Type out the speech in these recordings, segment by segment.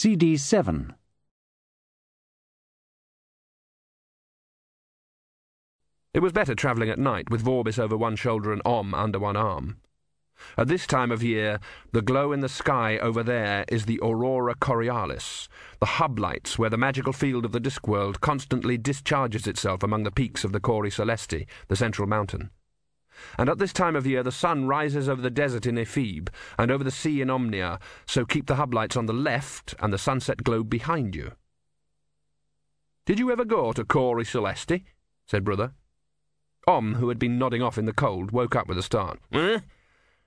CD 7. It was better travelling at night, with Vorbis over one shoulder and Om under one arm. At this time of year, the glow in the sky over there is the aurora borealis, the hub lights where the magical field of the Discworld constantly discharges itself among the peaks of the Cori Celesti, the central mountain. And at this time of year, the sun rises over the desert in Ephebe and over the sea in Omnia, so keep the hub lights on the left and the sunset globe behind you. Did you ever go to Cori Celesti? said Brutha. Om, who had been nodding off in the cold, woke up with a start. Eh?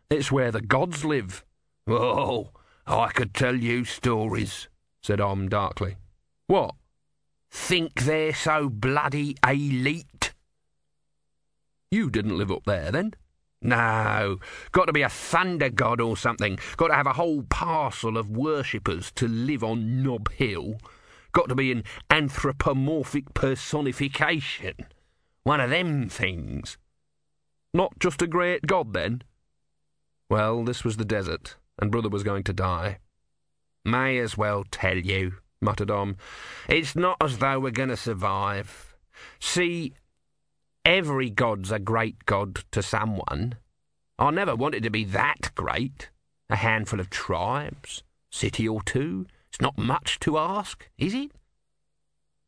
It's where the gods live. Oh, I could tell you stories, said Om darkly. What? Think they're so bloody elite? You didn't live up there, then? No, got to be a thunder god or something. Got to have a whole parcel of worshippers to live on Nob Hill. Got to be an anthropomorphic personification. One of them things. Not just a great god, then? Well, this was the desert, and Brutha was going to die. May as well tell you, muttered Om. It's not as though we're going to survive. See, every god's a great god to someone. I never wanted to be that great. A handful of tribes, city or two. It's not much to ask, is it?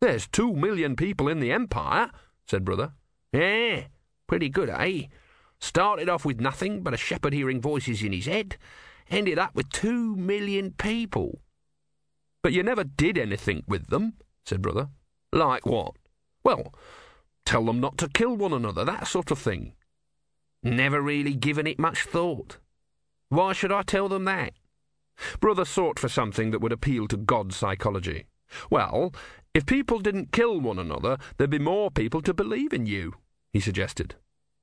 There's two million people in the Empire, said Brutha. Yeah, pretty good, eh? Started off with nothing but a shepherd hearing voices in his head, ended up with two million people. But you never did anything with them, said Brutha. Like what? Well, tell them not to kill one another, that sort of thing. Never really given it much thought. Why should I tell them that? Brutha sought for something that would appeal to God's psychology. Well, if people didn't kill one another, there'd be more people to believe in you, he suggested.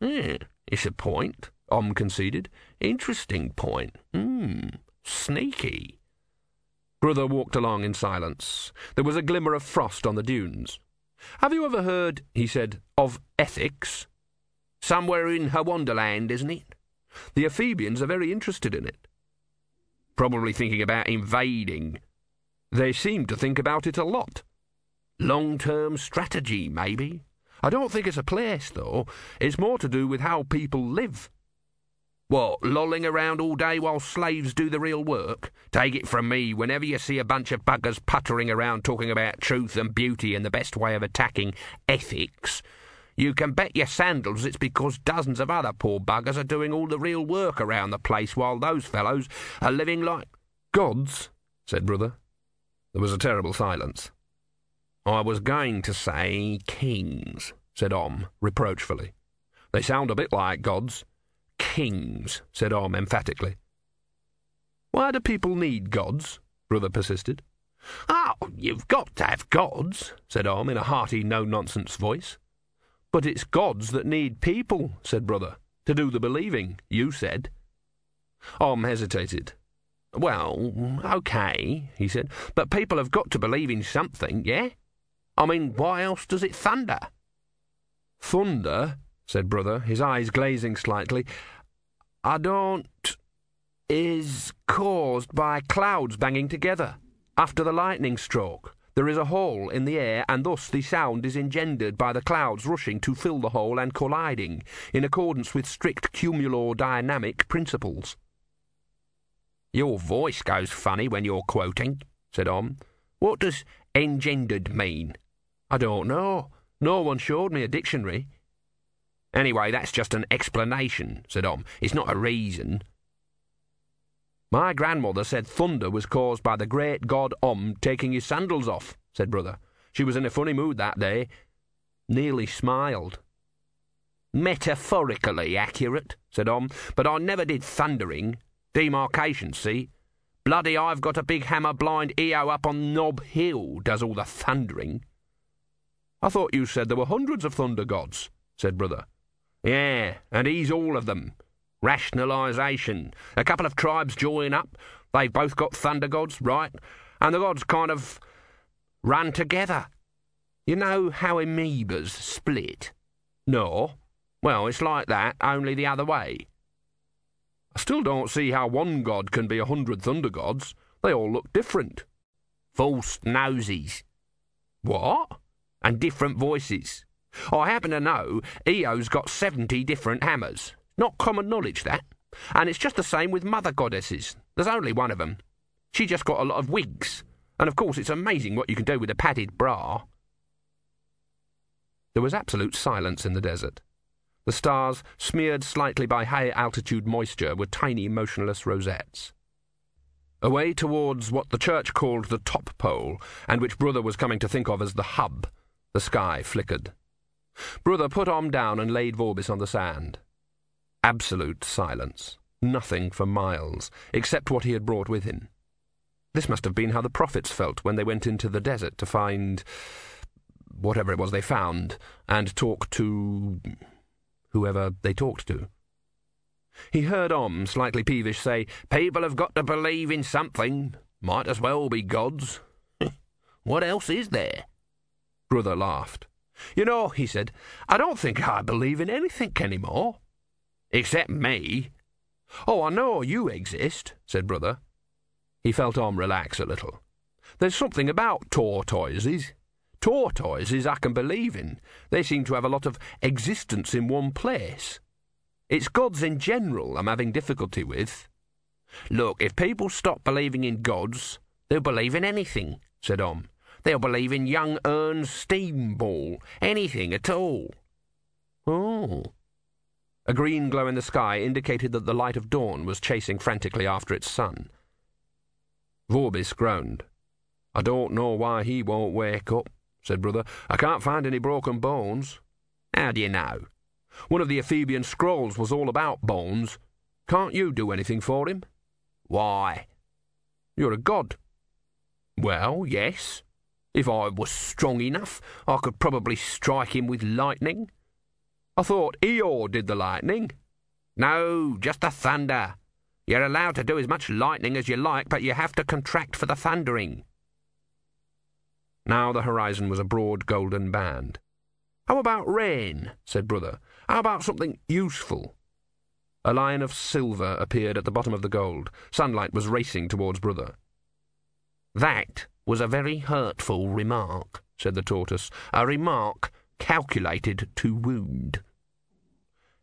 Hmm, it's a point, Om conceded. Interesting point. Hmm, sneaky. Brutha walked along in silence. There was a glimmer of frost on the dunes. Have you ever heard, he said, of ethics? Somewhere in Howondaland, isn't it? The Ephebians are very interested in it. Probably thinking about invading. They seem to think about it a lot. Long term strategy, maybe. I don't think it's a place, though. It's more to do with how people live. What, lolling around all day while slaves do the real work? Take it from me, whenever you see a bunch of buggers puttering around talking about truth and beauty and the best way of attacking ethics, you can bet your sandals it's because dozens of other poor buggers are doing all the real work around the place while those fellows are living like gods, said Brutha. There was a terrible silence. I was going to say kings, said Om reproachfully. They sound a bit like gods. Kings, said Om emphatically. Why do people need gods? Brutha persisted. Oh, you've got to have gods, said Om in a hearty, no nonsense voice. But it's gods that need people, said Brutha, to do the believing, you said. Om hesitated. Well, okay, he said, but people have got to believe in something, yeah? I mean, why else does it thunder? Thunder, said Brutha, his eyes glazing slightly, I don't. is caused by clouds banging together. After the lightning stroke, there is a hole in the air, and thus the sound is engendered by the clouds rushing to fill the hole and colliding, in accordance with strict cumulodynamic principles. Your voice goes funny when you're quoting, said Om. What does engendered mean? I don't know. No one showed me a dictionary. Anyway, that's just an explanation, said Om. It's not a reason. My grandmother said thunder was caused by the great god Om taking his sandals off, said Brutha. She was in a funny mood that day. Nearly smiled. Metaphorically accurate, said Om, but I never did thundering. Demarcation, see? Bloody, I've got a big hammer blind Io up on Nob Hill does all the thundering. I thought you said there were hundreds of thunder gods, said Brutha. Yeah, and he's all of them. Rationalisation. A couple of tribes join up. They've both got thunder gods, right? And the gods kind of run together. You know how amoebas split? No. Well, it's like that, only the other way. I still don't see how one god can be a hundred thunder gods. They all look different. false noses. What? And different voices. I happen to know Io's got 70 different hammers. Not common knowledge, that. And it's just the same with mother goddesses. There's only one of 'em. She just got a lot of wigs. And of course, it's amazing what you can do with a padded bra. There was absolute silence in the desert. The stars, smeared slightly by high altitude moisture, were tiny motionless rosettes. Away towards what the church called the top pole, and which Brutha was coming to think of as the hub, the sky flickered. Brutha put Om down and laid Vorbis on the sand. Absolute silence. Nothing for miles, except what he had brought with him. This must have been how the prophets felt when they went into the desert to find whatever it was they found, and talk to whoever they talked to. He heard Om, slightly peevish, say, People have got to believe in something. Might as well be gods. what else is there? Brutha laughed. You know, he said, I don't think I believe in anything any more. Except me. Oh, I know you exist, said Brutha. He felt Om relax a little. There's something about tortoises. Tortoises I can believe in. They seem to have a lot of existence in one place. It's gods in general I'm having difficulty with. Look, if people stop believing in gods, they'll believe in anything, said Om. They'll believe in young Urn's steam ball, anything at all. Oh. A green glow in the sky indicated that the light of dawn was chasing frantically after its sun. Vorbis groaned. I don't know why he won't wake up, said Brutha. I can't find any broken bones. How do you know? One of the Ephebian scrolls was all about bones. Can't you do anything for him? Why? You're a god. Well, yes. If I was strong enough, I could probably strike him with lightning. I thought Io did the lightning. No, just the thunder. You're allowed to do as much lightning as you like, but you have to contract for the thundering. Now the horizon was a broad golden band. How about rain? said Brutha. How about something useful? A line of silver appeared at the bottom of the gold. Sunlight was racing towards Brutha. That was a very hurtful remark, said the tortoise. A remark calculated to wound.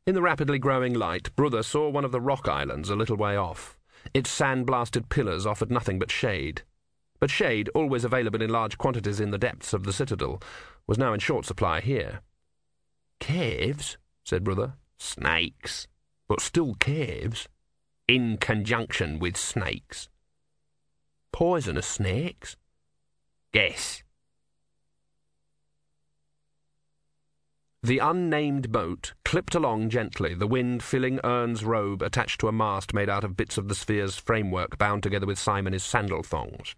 In the rapidly growing light, Brutha saw one of the rock islands a little way off. Its sand-blasted pillars offered nothing but shade. But shade, always available in large quantities in the depths of the citadel, was now in short supply here. Caves, said Brutha. Snakes. But still caves. In conjunction with snakes. Poisonous snakes? Guess. The unnamed boat clipped along gently, the wind filling Urn's robe attached to a mast made out of bits of the sphere's framework bound together with Simony's sandal thongs.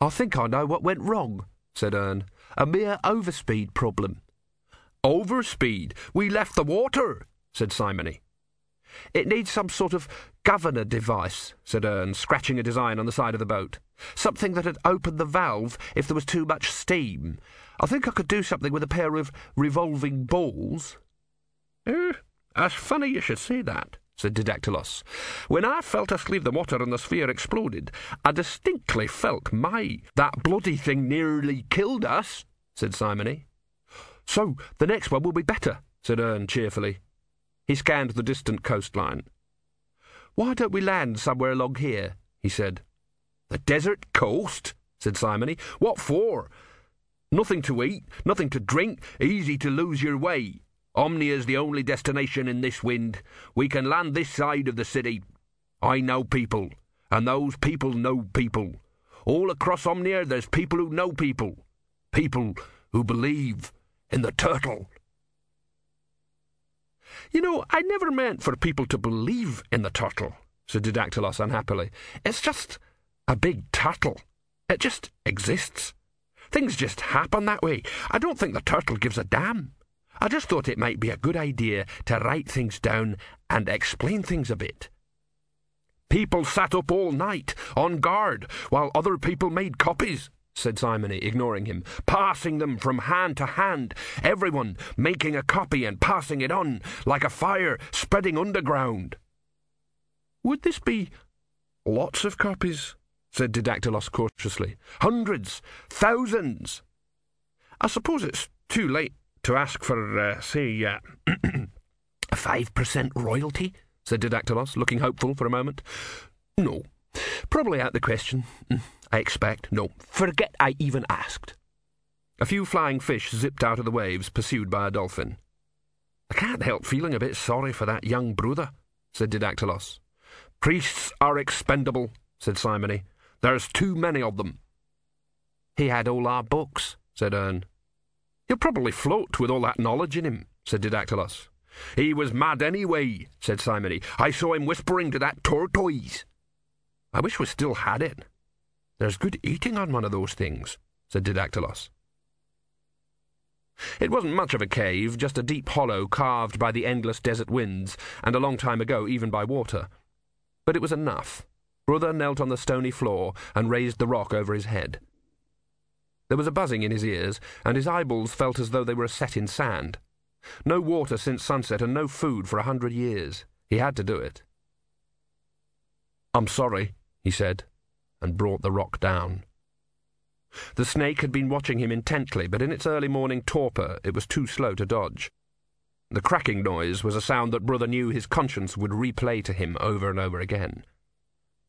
I think I know what went wrong, said Ern. A mere overspeed problem. Overspeed? We left the water, said Simony. It needs some sort of governor device, said Urn, scratching a design on the side of the boat. Something that'd open the valve if there was too much steam. I think I could do something with a pair of revolving balls. Eh, that's funny you should say that, said Didactylos. When I felt us leave the water and the sphere exploded, I distinctly felt my that bloody thing nearly killed us, said Simony. So the next one will be better, said Urn cheerfully. He scanned the distant coastline. Why don't we land somewhere along here? he said. The desert coast? said Simony. What for? Nothing to eat, nothing to drink, easy to lose your way. Omnia's the only destination in this wind. We can land this side of the city. I know people, and those people know people. All across Omnia there's people who know people. People who believe in the turtle. You know, I never meant for people to believe in the turtle, said Didactylos unhappily. It's just a big turtle. It just exists. Things just happen that way. I don't think the turtle gives a damn. I just thought it might be a good idea to write things down and explain things a bit. People sat up all night, on guard, while other people made copies, said Simony, ignoring him, passing them from hand to hand, everyone making a copy and passing it on, like a fire spreading underground. Would this be lots of copies? said Didactylos cautiously. Hundreds, thousands. I suppose it's too late to ask for, uh, say, uh, a five percent royalty, said Didactylos, looking hopeful for a moment. No, probably out of the question. I expect. No, forget I even asked. A few flying fish zipped out of the waves, pursued by a dolphin. I can't help feeling a bit sorry for that young brother, said Didactylos. Priests are expendable, said Simony. There's too many of them. He had all our books, said Urn. He'll probably float with all that knowledge in him, said Didactylos. He was mad anyway, said Simony. I saw him whispering to that tortoise. I wish we still had it. There's good eating on one of those things, said Didactylos. It wasn't much of a cave, just a deep hollow carved by the endless desert winds, and a long time ago even by water. But it was enough. Brutha knelt on the stony floor and raised the rock over his head. There was a buzzing in his ears, and his eyeballs felt as though they were set in sand. No water since sunset, and no food for a hundred years. He had to do it. I'm sorry, he said, and brought the rock down. The snake had been watching him intently, but in its early morning torpor it was too slow to dodge. The cracking noise was a sound that Brutha knew his conscience would replay to him over and over again.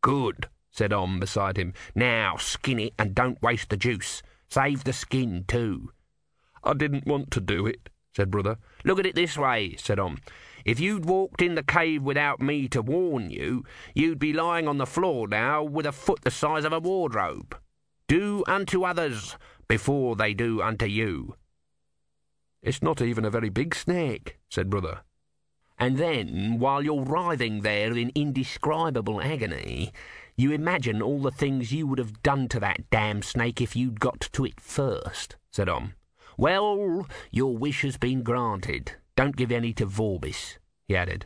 Good, said Om beside him. Now skin it and don't waste the juice. Save the skin, too. I didn't want to do it, said Brutha. Look at it this way, said Om. If you'd walked in the cave without me to warn you, you'd be lying on the floor now with a foot the size of a wardrobe. Do unto others before they do unto you. It's not even a very big snake, said Brutha. And then, while you're writhing there in indescribable agony, you imagine all the things you would have done to that damn snake if you'd got to it first, said Om. Well, your wish has been granted. Don't give any to Vorbis, he added.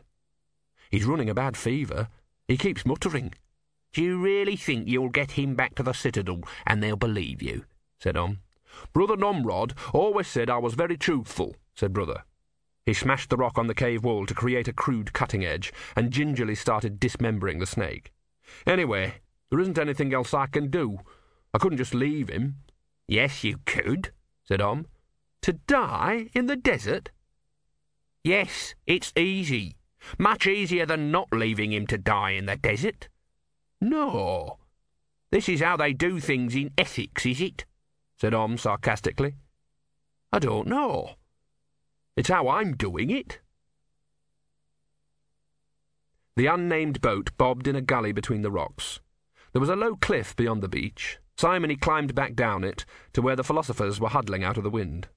He's running a bad fever. He keeps muttering. Do you really think you'll get him back to the Citadel and they'll believe you? said Om. Brother Nhumrod always said I was very truthful, said Brutha. He smashed the rock on the cave wall to create a crude cutting edge and gingerly started dismembering the snake. Anyway, there isn't anything else I can do. I couldn't just leave him. Yes, you could, said Om. To die in the desert? Yes, it's easy. Much easier than not leaving him to die in the desert. No. This is how they do things in ethics, is it? said Om sarcastically. I don't know. It's how I'm doing it. The unnamed boat bobbed in a gully between the rocks. There was a low cliff beyond the beach. Simony climbed back down it to where the philosophers were huddling out of the wind.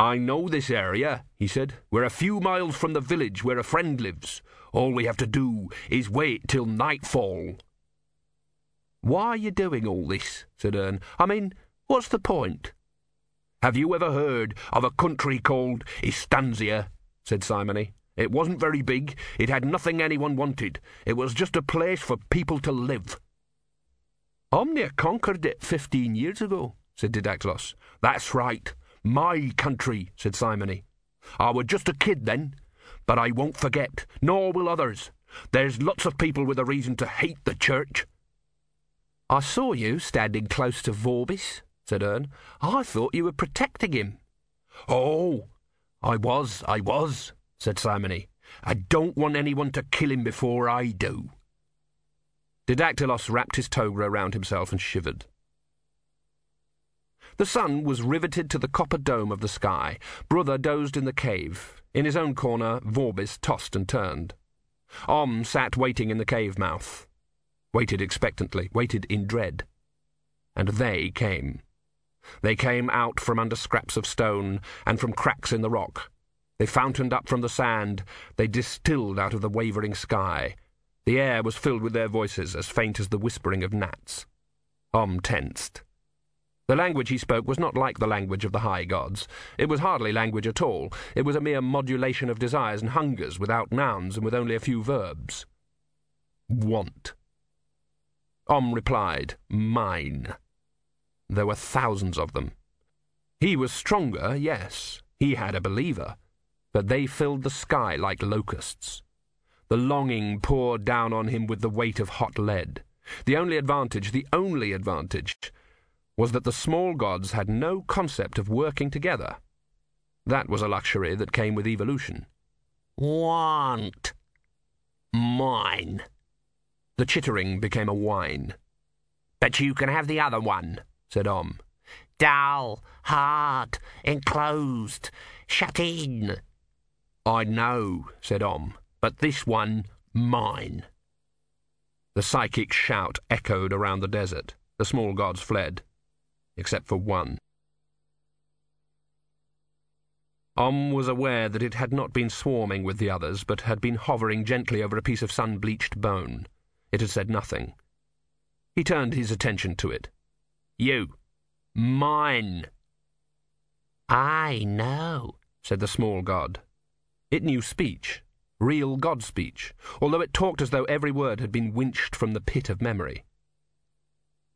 I know this area, he said. We're a few miles from the village where a friend lives. All we have to do is wait till nightfall. Why are you doing all this? said Urn. I mean, what's the point? Have you ever heard of a country called Istanzia? said Simony. It wasn't very big. It had nothing anyone wanted. It was just a place for people to live. Omnia conquered it fifteen years ago, said Didactylos. That's right. My country, said Simony. I was just a kid then, but I won't forget, nor will others. There's lots of people with a reason to hate the church. I saw you standing close to Vorbis, said Urn. I thought you were protecting him. Oh, I was, I was, said Simony. I don't want anyone to kill him before I do. Didactylos wrapped his toga around himself and shivered. The sun was riveted to the copper dome of the sky. Brutha dozed in the cave. In his own corner, Vorbis tossed and turned. Om sat waiting in the cave mouth. Waited expectantly, waited in dread. And they came. They came out from under scraps of stone and from cracks in the rock. They fountained up from the sand. They distilled out of the wavering sky. The air was filled with their voices, as faint as the whispering of gnats. Om tensed. The language he spoke was not like the language of the high gods. It was hardly language at all. It was a mere modulation of desires and hungers, without nouns and with only a few verbs. Want. Om replied, Mine. There were thousands of them. He was stronger, yes. He had a believer. But they filled the sky like locusts. The longing poured down on him with the weight of hot lead. The only advantage, the only advantage, was that the small gods had no concept of working together. That was a luxury that came with evolution. Want. Mine. The chittering became a whine. But you can have the other one, said Om. Dull, hard, enclosed, shut in. I know, said Om, but this one, mine. The psychic shout echoed around the desert. The small gods fled, except for one. Om was aware that it had not been swarming with the others, but had been hovering gently over a piece of sun-bleached bone. It had said nothing. He turned his attention to it. You. Mine. I know, said the small god. It knew speech, real god speech, although it talked as though every word had been winched from the pit of memory.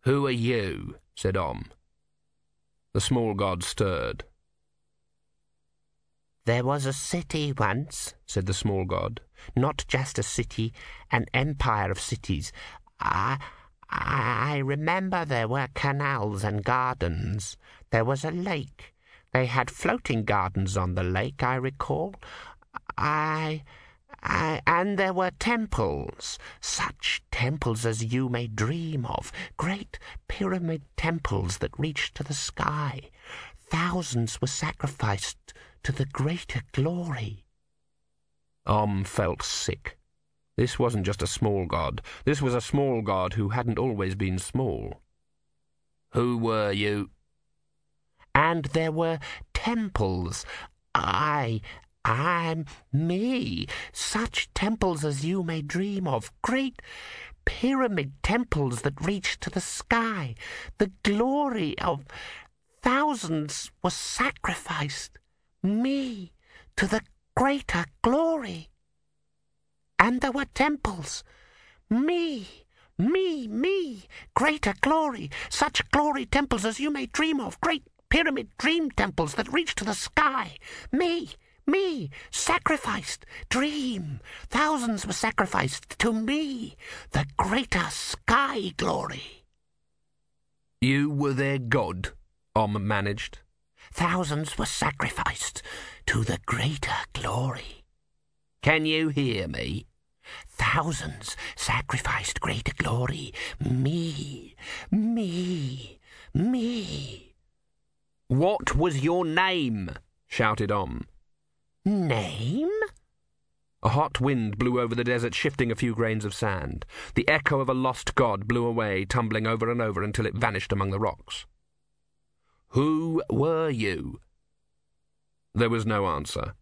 Who are you? said Om. The small god stirred. There was a city once, said the small god. Not just a city, an empire of cities. I, I remember there were canals and gardens. There was a lake. They had floating gardens on the lake, I recall. I, And there were temples, such temples as you may dream of, great pyramid temples that reached to the sky. Thousands were sacrificed to the greater glory. Om felt sick. This wasn't just a small god. This was a small god who hadn't always been small. Who were you? And there were temples. I, I'm me. Such temples as you may dream of. Great pyramid temples that reach to the sky. The glory of thousands was sacrificed. Me to the greater glory. And there were temples. Me, me, me, greater glory, such glory temples as you may dream of, great pyramid dream temples that reach to the sky. Me, me, sacrificed, dream. Thousands were sacrificed to me, the greater sky glory. You were their god, Om managed. Thousands were sacrificed to the greater glory. Can you hear me? Thousands sacrificed greater glory. Me, me, me. What was your name? shouted Om. Name? A hot wind blew over the desert, shifting a few grains of sand. The echo of a lost god blew away, tumbling over and over until it vanished among the rocks. Who were you? There was no answer.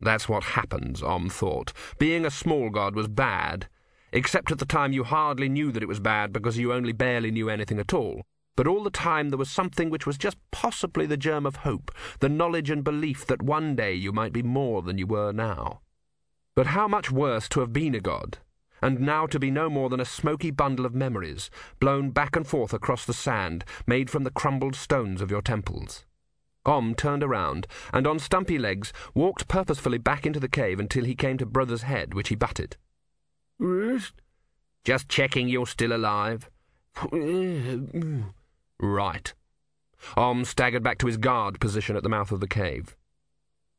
That's what happens, Om thought. Being a small god was bad, except at the time you hardly knew that it was bad because you only barely knew anything at all. But all the time there was something which was just possibly the germ of hope, the knowledge and belief that one day you might be more than you were now. But how much worse to have been a god, and now to be no more than a smoky bundle of memories, blown back and forth across the sand, made from the crumbled stones of your temples. Om turned around, and on stumpy legs walked purposefully back into the cave until he came to Brutha's head, which he butted. Just checking you're still alive. Mm. Right. Om staggered back to his guard position at the mouth of the cave.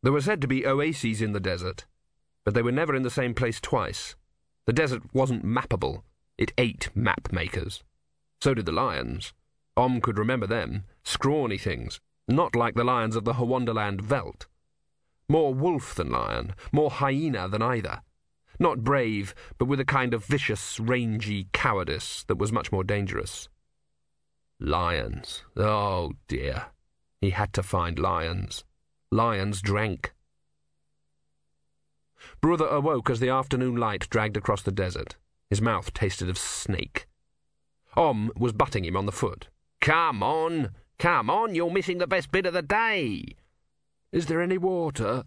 There were said to be oases in the desert, but they were never in the same place twice. The desert wasn't mappable. It ate map makers. So did the lions. Om could remember them, scrawny things, not like the lions of the Howondaland veldt. More wolf than lion, more hyena than either. Not brave, but with a kind of vicious, rangy cowardice that was much more dangerous. Lions. Oh dear. He had to find lions. Lions drank. Brutha awoke as the afternoon light dragged across the desert. His mouth tasted of snake. Om was butting him on the foot. Come on, come on, you're missing the best bit of the day. Is there any water?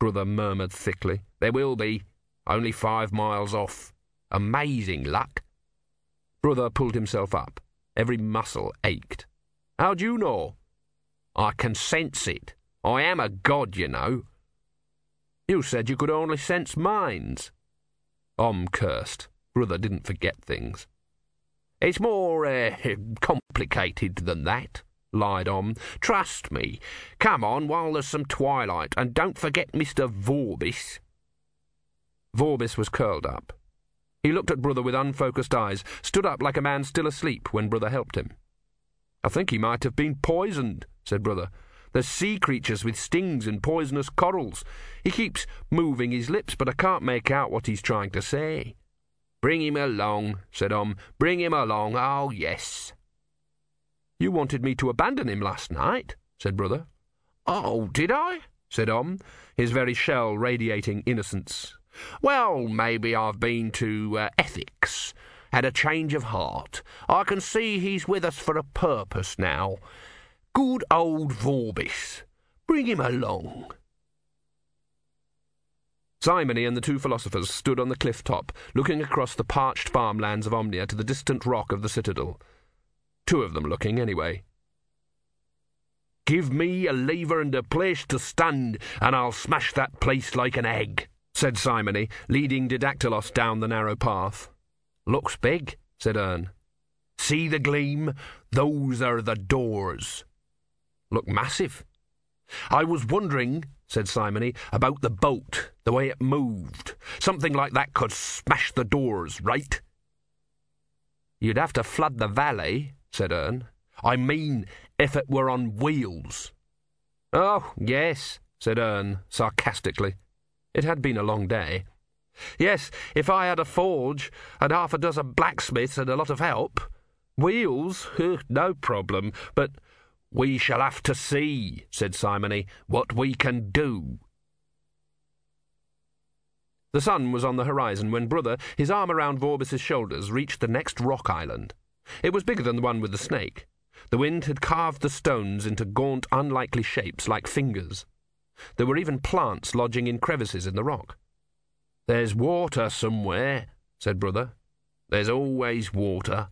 Brutha murmured thickly. There will be. Only five miles off. Amazing luck. Brutha pulled himself up. Every muscle ached. How'd you know? I can sense it. I am a god, you know. You said you could only sense minds. Om cursed. Brutha didn't forget things. It's more uh, complicated than that, lied Om. Trust me. Come on while there's some twilight, and don't forget Mr. Vorbis. Vorbis was curled up. He looked at Brutha with unfocused eyes, stood up like a man still asleep when Brutha helped him. I think he might have been poisoned, said Brutha. There's sea creatures with stings and poisonous corals. He keeps moving his lips, but I can't make out what he's trying to say. Bring him along, said Om. Bring him along, oh yes. You wanted me to abandon him last night, said Brutha. Oh, did I? said Om, his very shell radiating innocence. Well, maybe I've been to uh, ethics, had a change of heart. I can see he's with us for a purpose now. Good old Vorbis. Bring him along. Simony and the two philosophers stood on the cliff top, looking across the parched farmlands of Omnia to the distant rock of the citadel. Two of them looking, anyway. Give me a lever and a place to stand, and I'll smash that place like an egg, said Simony, leading Didactylos down the narrow path. Looks big, said Urn. See the gleam? Those are the doors. Look massive. I was wondering, said Simony, about the boat, the way it moved. Something like that could smash the doors, right? You'd have to flood the valley, said Urn. I mean, if it were on wheels. Oh, yes, said Urn, sarcastically. It had been a long day. Yes, if I had a forge and half a dozen blacksmiths and a lot of help. Wheels, no problem, but we shall have to see, said Simony, what we can do. The sun was on the horizon when Brutha, his arm around Vorbis's shoulders, reached the next rock island. It was bigger than the one with the snake. The wind had carved the stones into gaunt, unlikely shapes like fingers. There were even plants lodging in crevices in the rock. There's water somewhere, said Brutha. There's always water,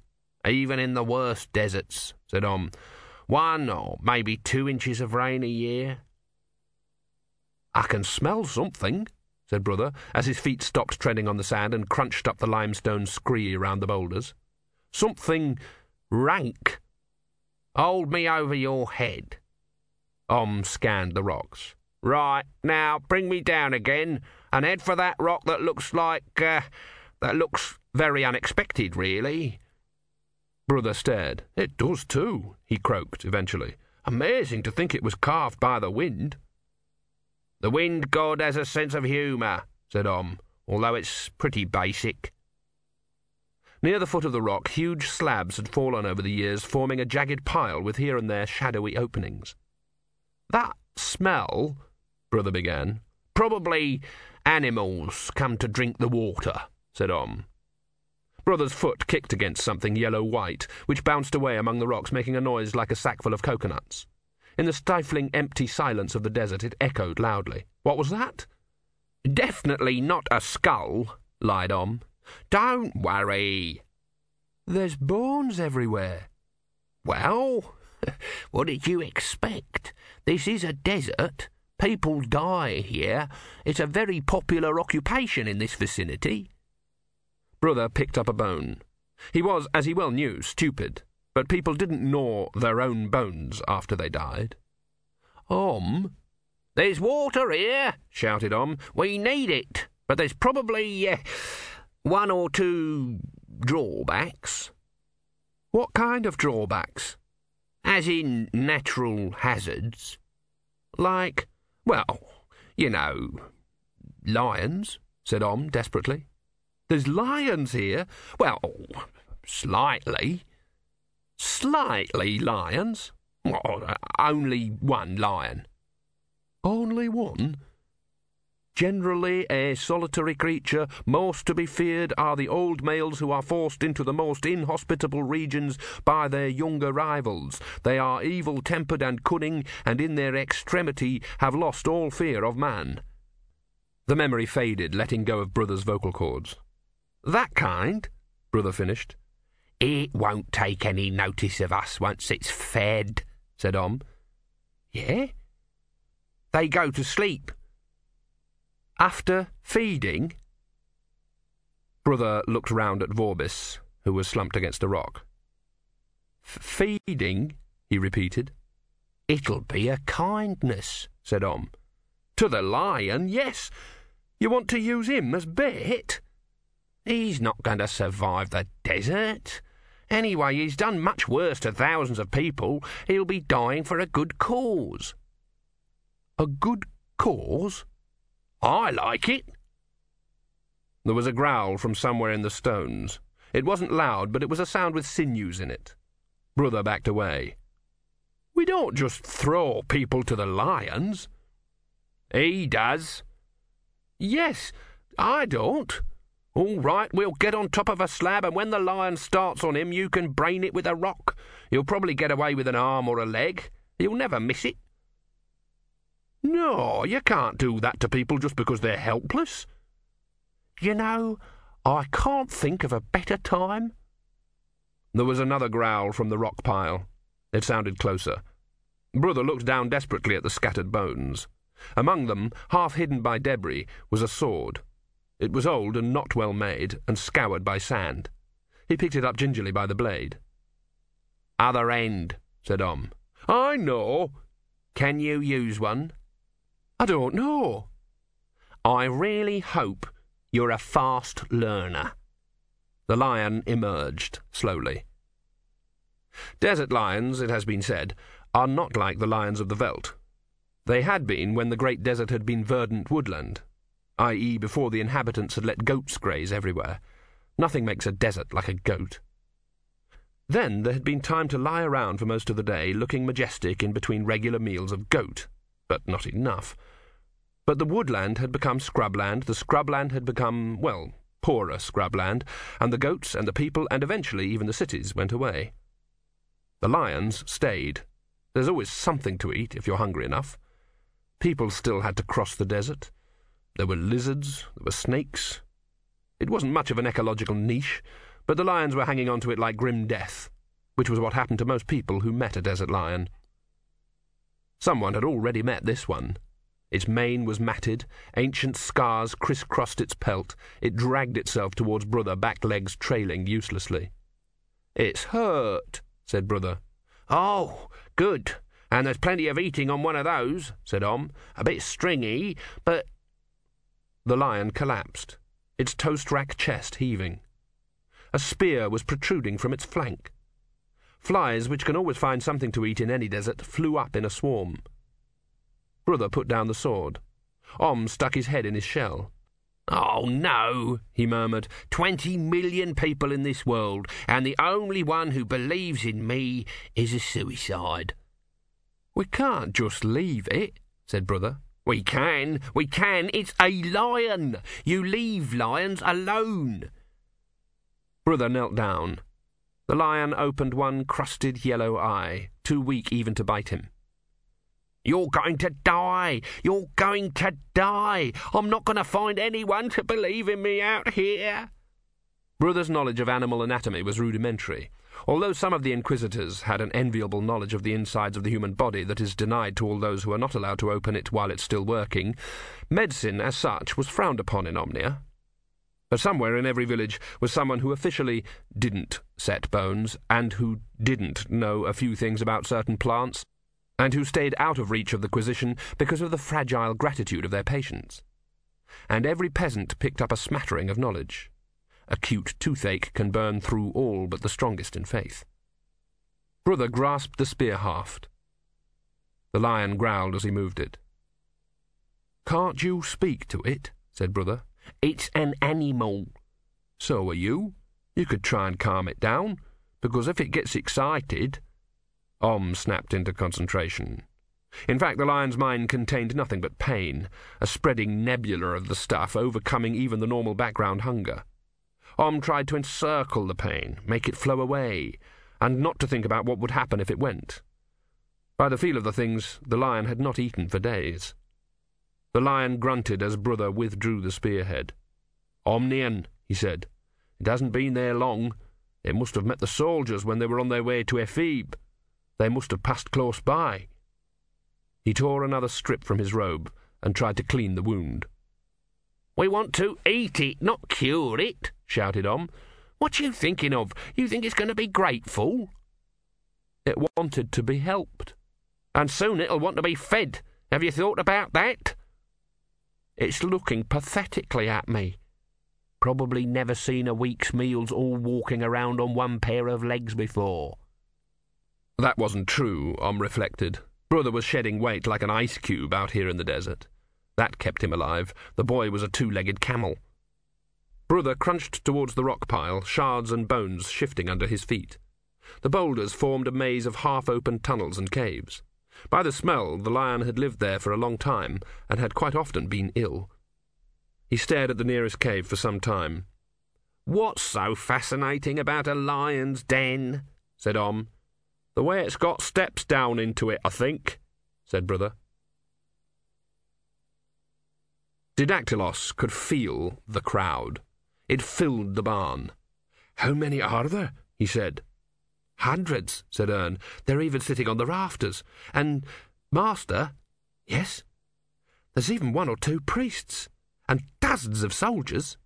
even in the worst deserts, said Om. One or maybe two inches of rain a year. I can smell something, said Brutha, as his feet stopped treading on the sand and crunched up the limestone scree around the boulders. Something rank. Hold me over your head. Om scanned the rocks. Right, now bring me down again and head for that rock that looks like, uh, that looks very unexpected, really. Brutha stared. It does too, he croaked eventually. Amazing to think it was carved by the wind. The wind god has a sense of humour, said Om, although it's pretty basic. Near the foot of the rock, huge slabs had fallen over the years, forming a jagged pile with here and there shadowy openings. That smell, Brutha began. Probably animals come to drink the water, said Om. Brutha's foot kicked against something yellow-white, which bounced away among the rocks, making a noise like a sackful of coconuts. In the stifling, empty silence of the desert, it echoed loudly. What was that? Definitely not a skull, lied Om. Don't worry. There's bones everywhere. Well, what did you expect? This is a desert. People die here. It's a very popular occupation in this vicinity. Brutha picked up a bone. He was, as he well knew, stupid, but people didn't gnaw their own bones after they died. Om, there's water here, shouted Om. We need it, but there's probably uh, one or two drawbacks. What kind of drawbacks? As in natural hazards. Like, well, you know, lions, said Om desperately. There's lions here. Well, slightly. Slightly lions. Well, only one lion. Only one? Generally a solitary creature, most to be feared are the old males who are forced into the most inhospitable regions by their younger rivals. They are evil tempered and cunning, and in their extremity have lost all fear of man. The memory faded, letting go of Brutha's vocal cords. That kind, Brutha finished. It won't take any notice of us once it's fed, said Om. Yeah? They go to sleep. After feeding? Brutha looked round at Vorbis, who was slumped against a rock. Feeding? he repeated. It'll be a kindness, said Om. To the lion, yes. You want to use him as bait? He's not going to survive the desert. Anyway, he's done much worse to thousands of people. He'll be dying for a good cause. A good cause? I like it. There was a growl from somewhere in the stones. It wasn't loud, but it was a sound with sinews in it. Brutha backed away. We don't just throw people to the lions. He does. Yes, I don't. All right, we'll get on top of a slab, and when the lion starts on him, you can brain it with a rock. You'll probably get away with an arm or a leg. You'll never miss it. No, you can't do that to people just because they're helpless. You know, I can't think of a better time. There was another growl from the rock pile. It sounded closer. Brutha looked down desperately at the scattered bones. Among them, half hidden by debris, was a sword. It was old and not well made, and scoured by sand. He picked it up gingerly by the blade. Other end, said Om. I know. Can you use one? I don't know. I really hope you're a fast learner. The lion emerged slowly. Desert lions, it has been said, are not like the lions of the veldt. They had been when the great desert had been verdant woodland, i.e., before the inhabitants had let goats graze everywhere. Nothing makes a desert like a goat. Then there had been time to lie around for most of the day, looking majestic in between regular meals of goat, but not enough. But the woodland had become scrubland, the scrubland had become, well, poorer scrubland, and the goats and the people and eventually even the cities went away. The lions stayed. There's always something to eat if you're hungry enough. People still had to cross the desert. There were lizards, there were snakes. It wasn't much of an ecological niche, but the lions were hanging on to it like grim death, which was what happened to most people who met a desert lion. Someone had already met this one. Its mane was matted, ancient scars crisscrossed its pelt, it dragged itself towards Brutha, back legs trailing uselessly. It's hurt, said Brutha. Oh, good. And there's plenty of eating on one of those, said Om. A bit stringy, but the lion collapsed, its toast rack chest heaving. A spear was protruding from its flank. Flies, which can always find something to eat in any desert, flew up in a swarm. Brutha put down the sword. Om stuck his head in his shell. Oh, no, he murmured. Twenty million people in this world, and the only one who believes in me is a suicide. We can't just leave it, said Brutha. We can, we can. It's a lion. You leave lions alone. Brutha knelt down. The lion opened one crusted yellow eye, too weak even to bite him. You're going to die. You're going to die. I'm not going to find anyone to believe in me out here. Brutha's knowledge of animal anatomy was rudimentary. Although some of the inquisitors had an enviable knowledge of the insides of the human body that is denied to all those who are not allowed to open it while it's still working, medicine as such was frowned upon in Omnia. But somewhere in every village was someone who officially didn't set bones, and who didn't know a few things about certain plants, and who stayed out of reach of the Quisition because of the fragile gratitude of their patients. And every peasant picked up a smattering of knowledge. Acute toothache can burn through all but the strongest in faith. Brutha grasped the spear haft. The lion growled as he moved it. Can't you speak to it? said Brutha. It's an animal. So are you. You could try and calm it down, because if it gets excited. Om snapped into concentration. In fact, the lion's mind contained nothing but pain, a spreading nebula of the stuff, overcoming even the normal background hunger. Om tried to encircle the pain, make it flow away, and not to think about what would happen if it went. By the feel of the things, the lion had not eaten for days. The lion grunted as Brutha withdrew the spearhead. Omnian, he said. It hasn't been there long. It must have met the soldiers when they were on their way to Ephebe. They must have passed close by. He tore another strip from his robe and tried to clean the wound. We want to eat it, not cure it, shouted Om. What you thinking of? You think it's going to be grateful? It wanted to be helped. And soon it'll want to be fed. Have you thought about that? It's looking pathetically at me. Probably never seen a week's meals all walking around on one pair of legs before. That wasn't true, Om reflected. Brutha was shedding weight like an ice cube out here in the desert. That kept him alive. The boy was a two-legged camel. Brutha crunched towards the rock pile, shards and bones shifting under his feet. The boulders formed a maze of half-open tunnels and caves. By the smell, the lion had lived there for a long time, and had quite often been ill. He stared at the nearest cave for some time. What's so fascinating about a lion's den? said Om. The way it's got steps down into it, I think, said Brutha. Didactylos could feel the crowd. It filled the barn. How many are there? he said. Hundreds, said Urn. They're even sitting on the rafters. And, Master, yes? There's even one or two priests, and dozens of soldiers.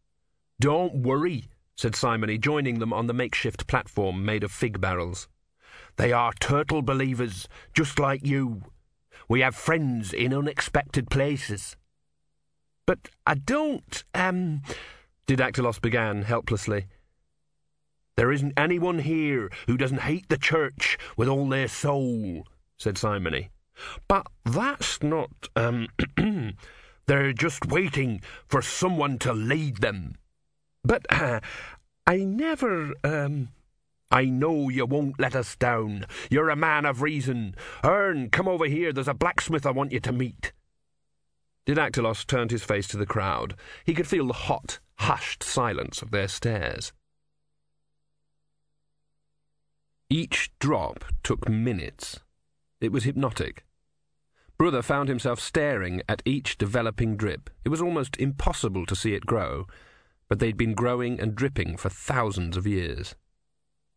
Don't worry, said Simony, joining them on the makeshift platform made of fig barrels. They are turtle believers, just like you. We have friends in unexpected places. But I don't, um... Didactylos began helplessly. There isn't anyone here who doesn't hate the church with all their soul, said Simony. But that's not, um, they're just waiting for someone to lead them. But uh, I never, um, I know you won't let us down. You're a man of reason. Urn, come over here. There's a blacksmith I want you to meet. Didactylos turned his face to the crowd. He could feel the hot, hushed silence of their stares. Each drop took minutes. It was hypnotic. Brutha found himself staring at each developing drip. It was almost impossible to see it grow, but they'd been growing and dripping for thousands of years.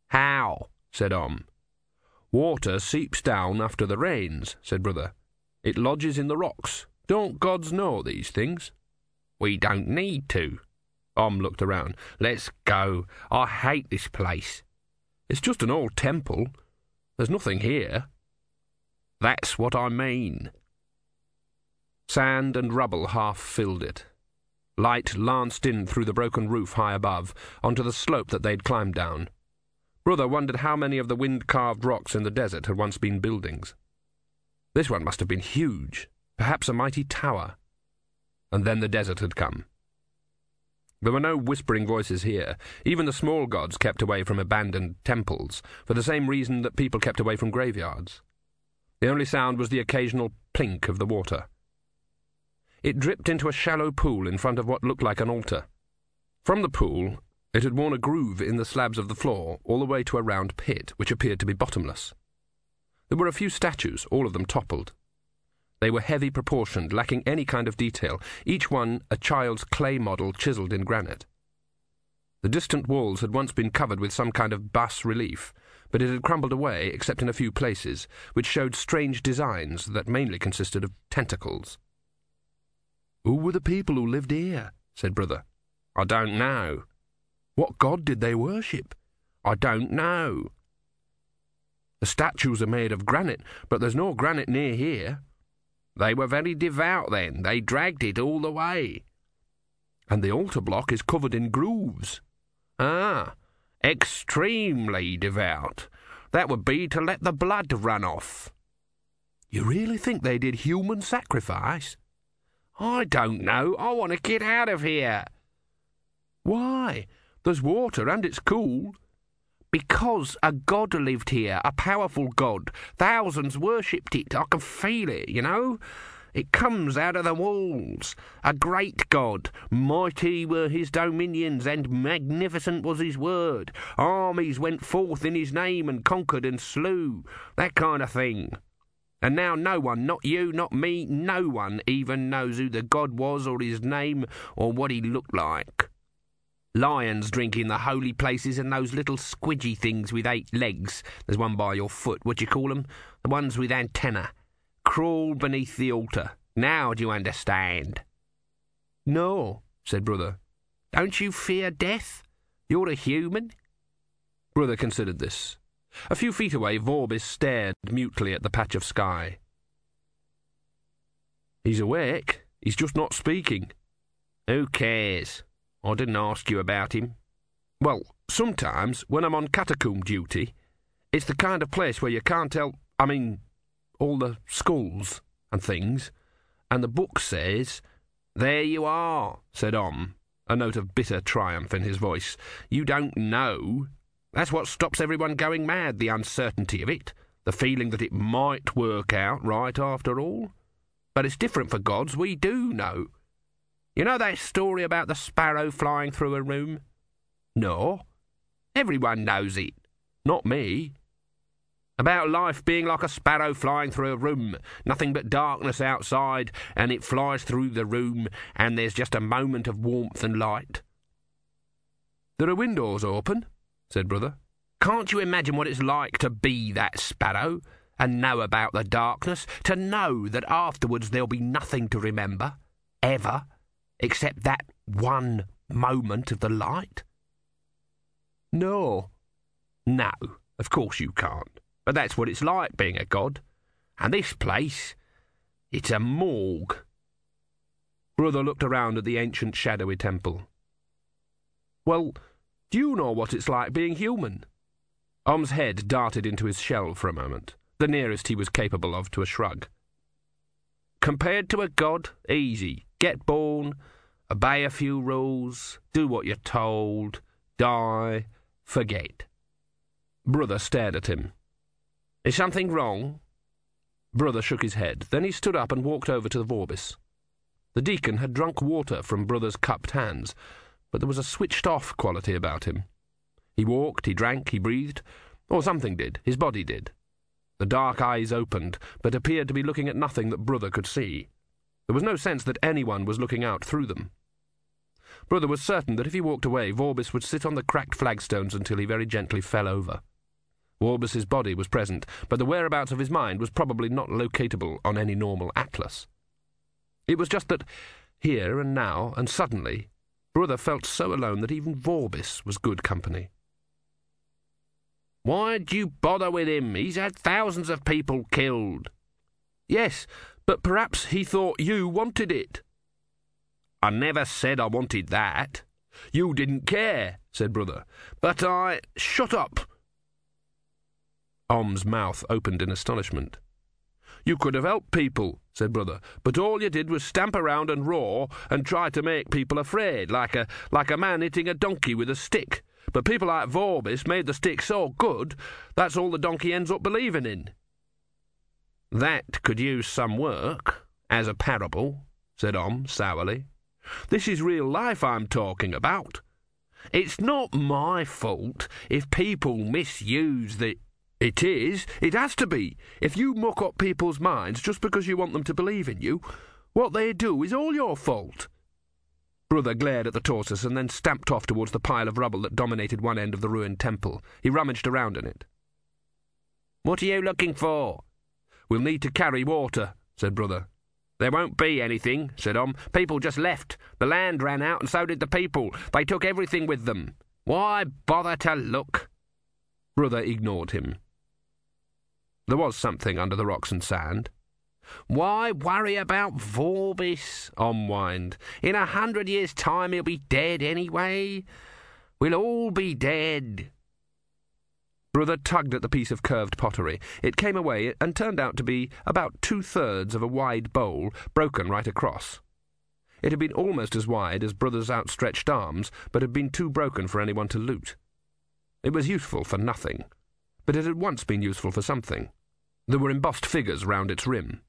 How? said Om. Water seeps down after the rains, said Brutha. It lodges in the rocks. Don't gods know these things? We don't need to. Om looked around. Let's go. I hate this place. It's just an old temple. There's nothing here. That's what I mean. Sand and rubble half filled it. Light lanced in through the broken roof high above, onto the slope that they'd climbed down. Brutha wondered how many of the wind-carved rocks in the desert had once been buildings. This one must have been huge, perhaps a mighty tower. And then the desert had come. There were no whispering voices here. Even the small gods kept away from abandoned temples, for the same reason that people kept away from graveyards. The only sound was the occasional plink of the water. It dripped into a shallow pool in front of what looked like an altar. From the pool, it had worn a groove in the slabs of the floor all the way to a round pit, which appeared to be bottomless. There were a few statues, all of them toppled. They were heavy proportioned, lacking any kind of detail, each one a child's clay model chiselled in granite. The distant walls had once been covered with some kind of bas relief, but it had crumbled away except in a few places, which showed strange designs that mainly consisted of tentacles. Who were the people who lived here? said Brutha. I don't know. What god did they worship? I don't know. The statues are made of granite, but there's no granite near here. They were very devout then. They dragged it all the way. And the altar block is covered in grooves. Ah, extremely devout. That would be to let the blood run off. You really think they did human sacrifice? I don't know. I want to get out of here. Why? There's water and it's cool. Because a god lived here, a powerful god. Thousands worshipped it. I can feel it, you know? It comes out of the walls. A great god. Mighty were his dominions, and magnificent was his word. Armies went forth in his name and conquered and slew. That kind of thing. And now no one, not you, not me, no one even knows who the god was or his name or what he looked like. Lions drink in the holy places and those little squidgy things with eight legs. There's one by your foot. What do you call them? The ones with antenna. Crawl beneath the altar. Now do you understand? No, said Brutha. Don't you fear death? You're a human? Brutha considered this. A few feet away, Vorbis stared mutely at the patch of sky. He's awake. He's just not speaking. Who cares? I didn't ask you about him. Well, sometimes, when I'm on catacomb duty, it's the kind of place where you can't tell. I mean, all the skulls and things. And the book says. There you are, said Om, a note of bitter triumph in his voice. You don't know. That's what stops everyone going mad, the uncertainty of it, the feeling that it might work out right after all. But it's different for gods, we do know. You know that story about the sparrow flying through a room? No. Everyone knows it. Not me. About life being like a sparrow flying through a room, nothing but darkness outside, and it flies through the room, and there's just a moment of warmth and light. There are windows open, said Brutha. Can't you imagine what it's like to be that sparrow, and know about the darkness, to know that afterwards there'll be nothing to remember, ever, except that one moment of the light? No. No, of course you can't. But that's what it's like being a god. And this place, it's a morgue. Brutha looked around at the ancient shadowy temple. Well, do you know what it's like being human? Om's head darted into his shell for a moment, the nearest he was capable of to a shrug. Compared to a god, easy. Get born, obey a few rules, do what you're told, die, forget. Brutha stared at him. Is something wrong? Brutha shook his head. Then he stood up and walked over to the Vorbis. The deacon had drunk water from Brutha's cupped hands, but there was a switched off quality about him. He walked, he drank, he breathed, or something did, his body did. The dark eyes opened, but appeared to be looking at nothing that Brutha could see. There was no sense that anyone was looking out through them. Brutha was certain that if he walked away, Vorbis would sit on the cracked flagstones until he very gently fell over. Vorbis's body was present, but the whereabouts of his mind was probably not locatable on any normal atlas. It was just that, here and now, and suddenly, Brutha felt so alone that even Vorbis was good company. Why'd you bother with him? He's had thousands of people killed. Yes, but perhaps he thought you wanted it. I never said I wanted that. You didn't care, said Brutha. But I. Shut up, Om's mouth opened in astonishment. You could have helped people, said Brutha, but all you did was stamp around and roar and try to make people afraid, like a like a man hitting a donkey with a stick. But people like Vorbis made the stick so good, that's all the donkey ends up believing in. That could use some work, as a parable, said Om sourly. This is real life I'm talking about. It's not my fault if people misuse the it is. It has to be. If you muck up people's minds just because you want them to believe in you, what they do is all your fault. Brutha glared at the tortoise and then stamped off towards the pile of rubble that dominated one end of the ruined temple. He rummaged around in it. What are you looking for? We'll need to carry water, said Brutha. There won't be anything, said Om. People just left. The land ran out, and so did the people. They took everything with them. Why bother to look? Brutha ignored him. There was something under the rocks and sand. Why worry about Vorbis? Om whined. In a hundred years' time he'll be dead anyway. We'll all be dead. Brutha tugged at the piece of curved pottery. It came away and turned out to be about two thirds of a wide bowl, broken right across. It had been almost as wide as Brutha's outstretched arms, but had been too broken for anyone to loot. It was useful for nothing but it had once been useful for something. There were embossed figures round its rim.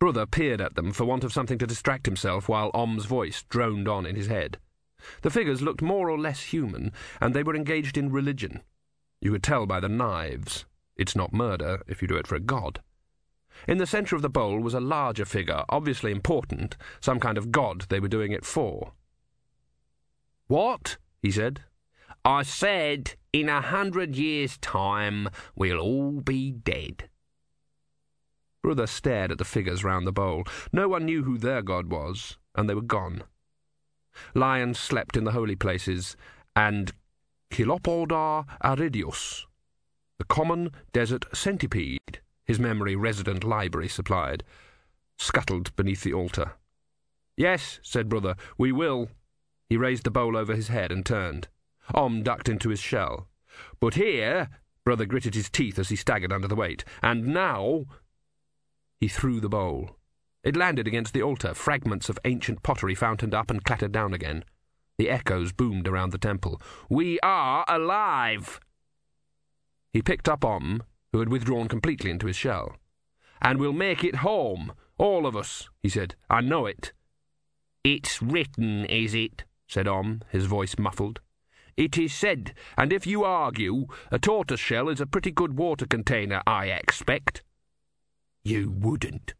Brutha peered at them for want of something to distract himself while Om's voice droned on in his head. The figures looked more or less human, and they were engaged in religion. You could tell by the knives. It's not murder if you do it for a god. In the centre of the bowl was a larger figure, obviously important, some kind of god they were doing it for. What? he said. I said in a hundred years' time we'll all be dead. Brutha stared at the figures round the bowl. No one knew who their god was, and they were gone. Lions slept in the holy places, and Chilopoda aridius, the common desert centipede, his memory resident library supplied, scuttled beneath the altar. Yes, said Brutha, we will. He raised the bowl over his head and turned. Om ducked into his shell. But here, Brutha gritted his teeth as he staggered under the weight, and now. He threw the bowl. It landed against the altar, fragments of ancient pottery fountained up and clattered down again. The echoes boomed around the temple. We are alive! He picked up Om, who had withdrawn completely into his shell. And we'll make it home, all of us, he said. I know it. It's written, is it? said Om, his voice muffled. It is said, and if you argue, a tortoise shell is a pretty good water container, I expect. You wouldn't.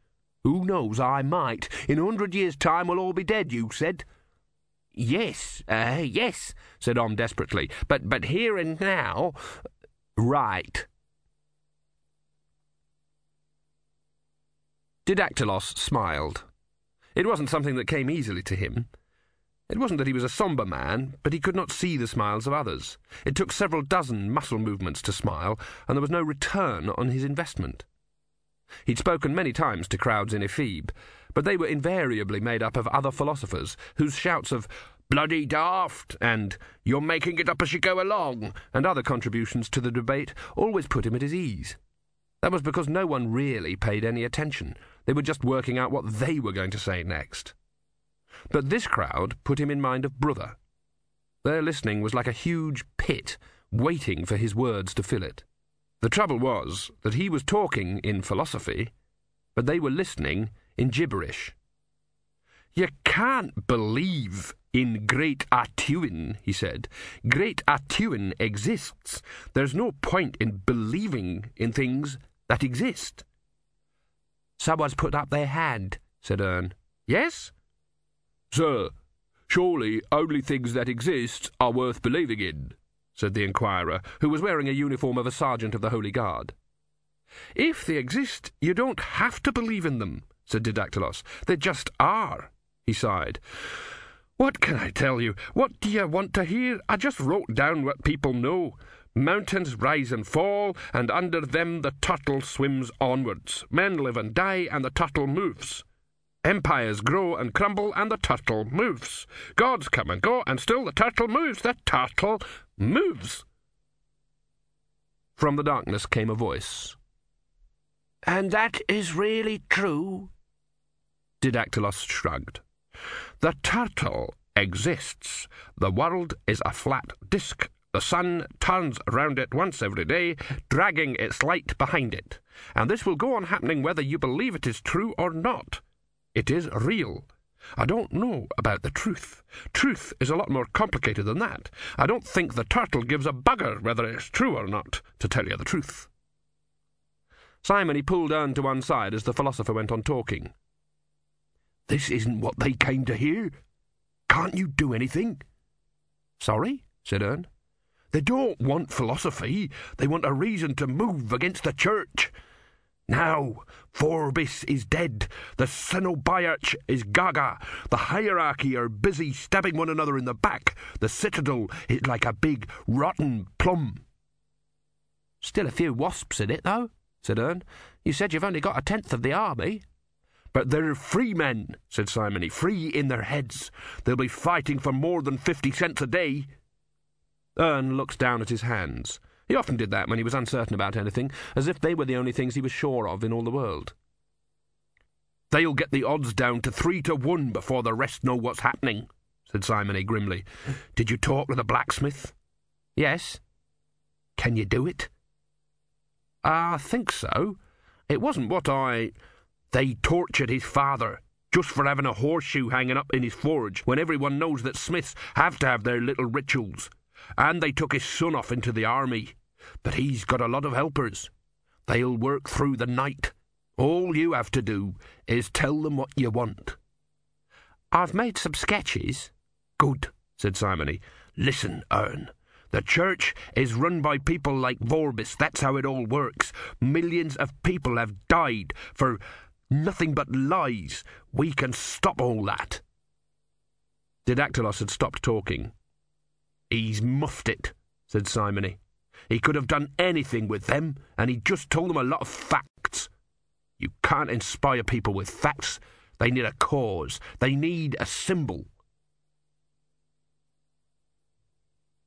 Who knows, I might. In a hundred years' time we'll all be dead, you said. Yes, uh, yes, said Om desperately. But, but here and now... Right. Didactylos smiled. It wasn't something that came easily to him. It wasn't that he was a sombre man, but he could not see the smiles of others. It took several dozen muscle movements to smile, and there was no return on his investment. He'd spoken many times to crowds in Ephebe, but they were invariably made up of other philosophers, whose shouts of bloody daft and you're making it up as you go along and other contributions to the debate always put him at his ease. That was because no one really paid any attention. They were just working out what they were going to say next. But this crowd put him in mind of Brutha. Their listening was like a huge pit, waiting for his words to fill it. The trouble was that he was talking in philosophy, but they were listening in gibberish. You can't believe in Great Atuin, he said. Great Atuin exists. There's no point in believing in things that exist. Someone's put up their hand, said Urn. Yes? Sir, surely only things that exist are worth believing in, said the inquirer, who was wearing a uniform of a sergeant of the Holy Guard. If they exist, you don't have to believe in them, said Didactylos. They just are, he sighed. What can I tell you? What do you want to hear? I just wrote down what people know. Mountains rise and fall, and under them the turtle swims onwards. Men live and die, and the turtle moves. Empires grow and crumble, and the turtle moves. Gods come and go, and still the turtle moves. The turtle moves. From the darkness came a voice. And that is really true? Didactylos shrugged. The turtle exists. The world is a flat disk the sun turns round it once every day, dragging its light behind it. And this will go on happening whether you believe it is true or not. It is real. I don't know about the truth. Truth is a lot more complicated than that. I don't think the turtle gives a bugger whether it's true or not, to tell you the truth. Simony pulled Urn to one side as the philosopher went on talking. This isn't what they came to hear. Can't you do anything? Sorry? said Urn. They don't want philosophy. They want a reason to move against the church. Now, Vorbis is dead. The Cenobiarch is gaga. The hierarchy are busy stabbing one another in the back. The citadel is like a big, rotten plum. Still a few wasps in it, though, said Urn. You said you've only got a tenth of the army. But they're free men, said Simony, free in their heads. They'll be fighting for more than fifty cents a day. Urn looked down at his hands. He often did that when he was uncertain about anything, as if they were the only things he was sure of in all the world. They'll get the odds down to three to one before the rest know what's happening, said Simony grimly. Did you talk to the blacksmith? Yes. Can you do it? Ah, I think so. It wasn't what I. They tortured his father just for having a horseshoe hanging up in his forge when everyone knows that smiths have to have their little rituals. And they took his son off into the army. But he's got a lot of helpers. They'll work through the night. All you have to do is tell them what you want. I've made some sketches. Good, said Simony. Listen, Urn. The church is run by people like Vorbis. That's how it all works. Millions of people have died for nothing but lies. We can stop all that. Didactylos had stopped talking. He's muffed it, said Simony. He could have done anything with them, and he just told them a lot of facts. You can't inspire people with facts. They need a cause. They need a symbol.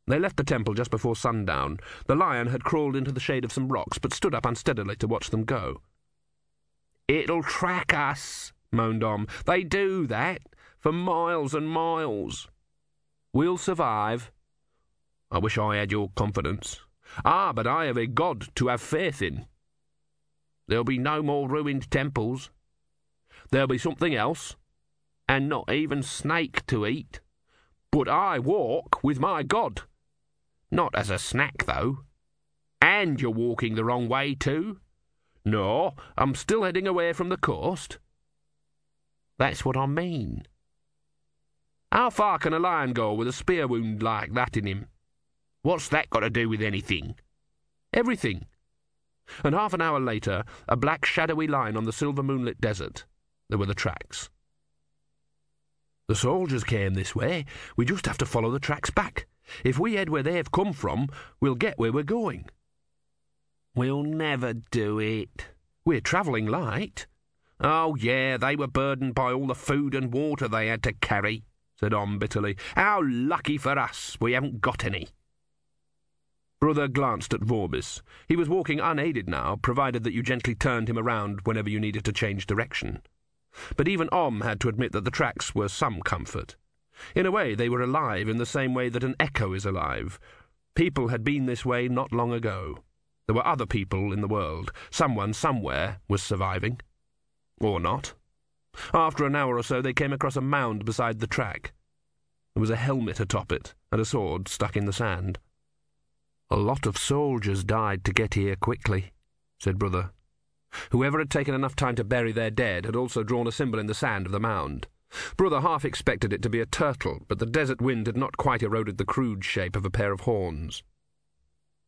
They left the temple just before sundown. The lion had crawled into the shade of some rocks, but stood up unsteadily to watch them go. It'll track us, moaned Om. They do that for miles and miles. We'll survive. I wish I had your confidence. Ah, but I have a God to have faith in. There'll be no more ruined temples. There'll be something else, and not even snake to eat. But I walk with my God. Not as a snack, though. And you're walking the wrong way, too. No, I'm still heading away from the coast. That's what I mean. How far can a lion go with a spear wound like that in him? What's that got to do with anything? Everything. And half an hour later, a black shadowy line on the silver moonlit desert. There were the tracks. The soldiers came this way. We just have to follow the tracks back. If we head where they've come from, we'll get where we're going. We'll never do it. We're travelling light. Oh, yeah, they were burdened by all the food and water they had to carry, said Om bitterly. How lucky for us we haven't got any. Brutha glanced at Vorbis. He was walking unaided now, provided that you gently turned him around whenever you needed to change direction. But even Om had to admit that the tracks were some comfort. In a way, they were alive in the same way that an echo is alive. People had been this way not long ago. There were other people in the world. Someone somewhere was surviving. Or not. After an hour or so, they came across a mound beside the track. There was a helmet atop it, and a sword stuck in the sand. A lot of soldiers died to get here quickly, said Brutha. Whoever had taken enough time to bury their dead had also drawn a symbol in the sand of the mound. Brutha half expected it to be a turtle, but the desert wind had not quite eroded the crude shape of a pair of horns.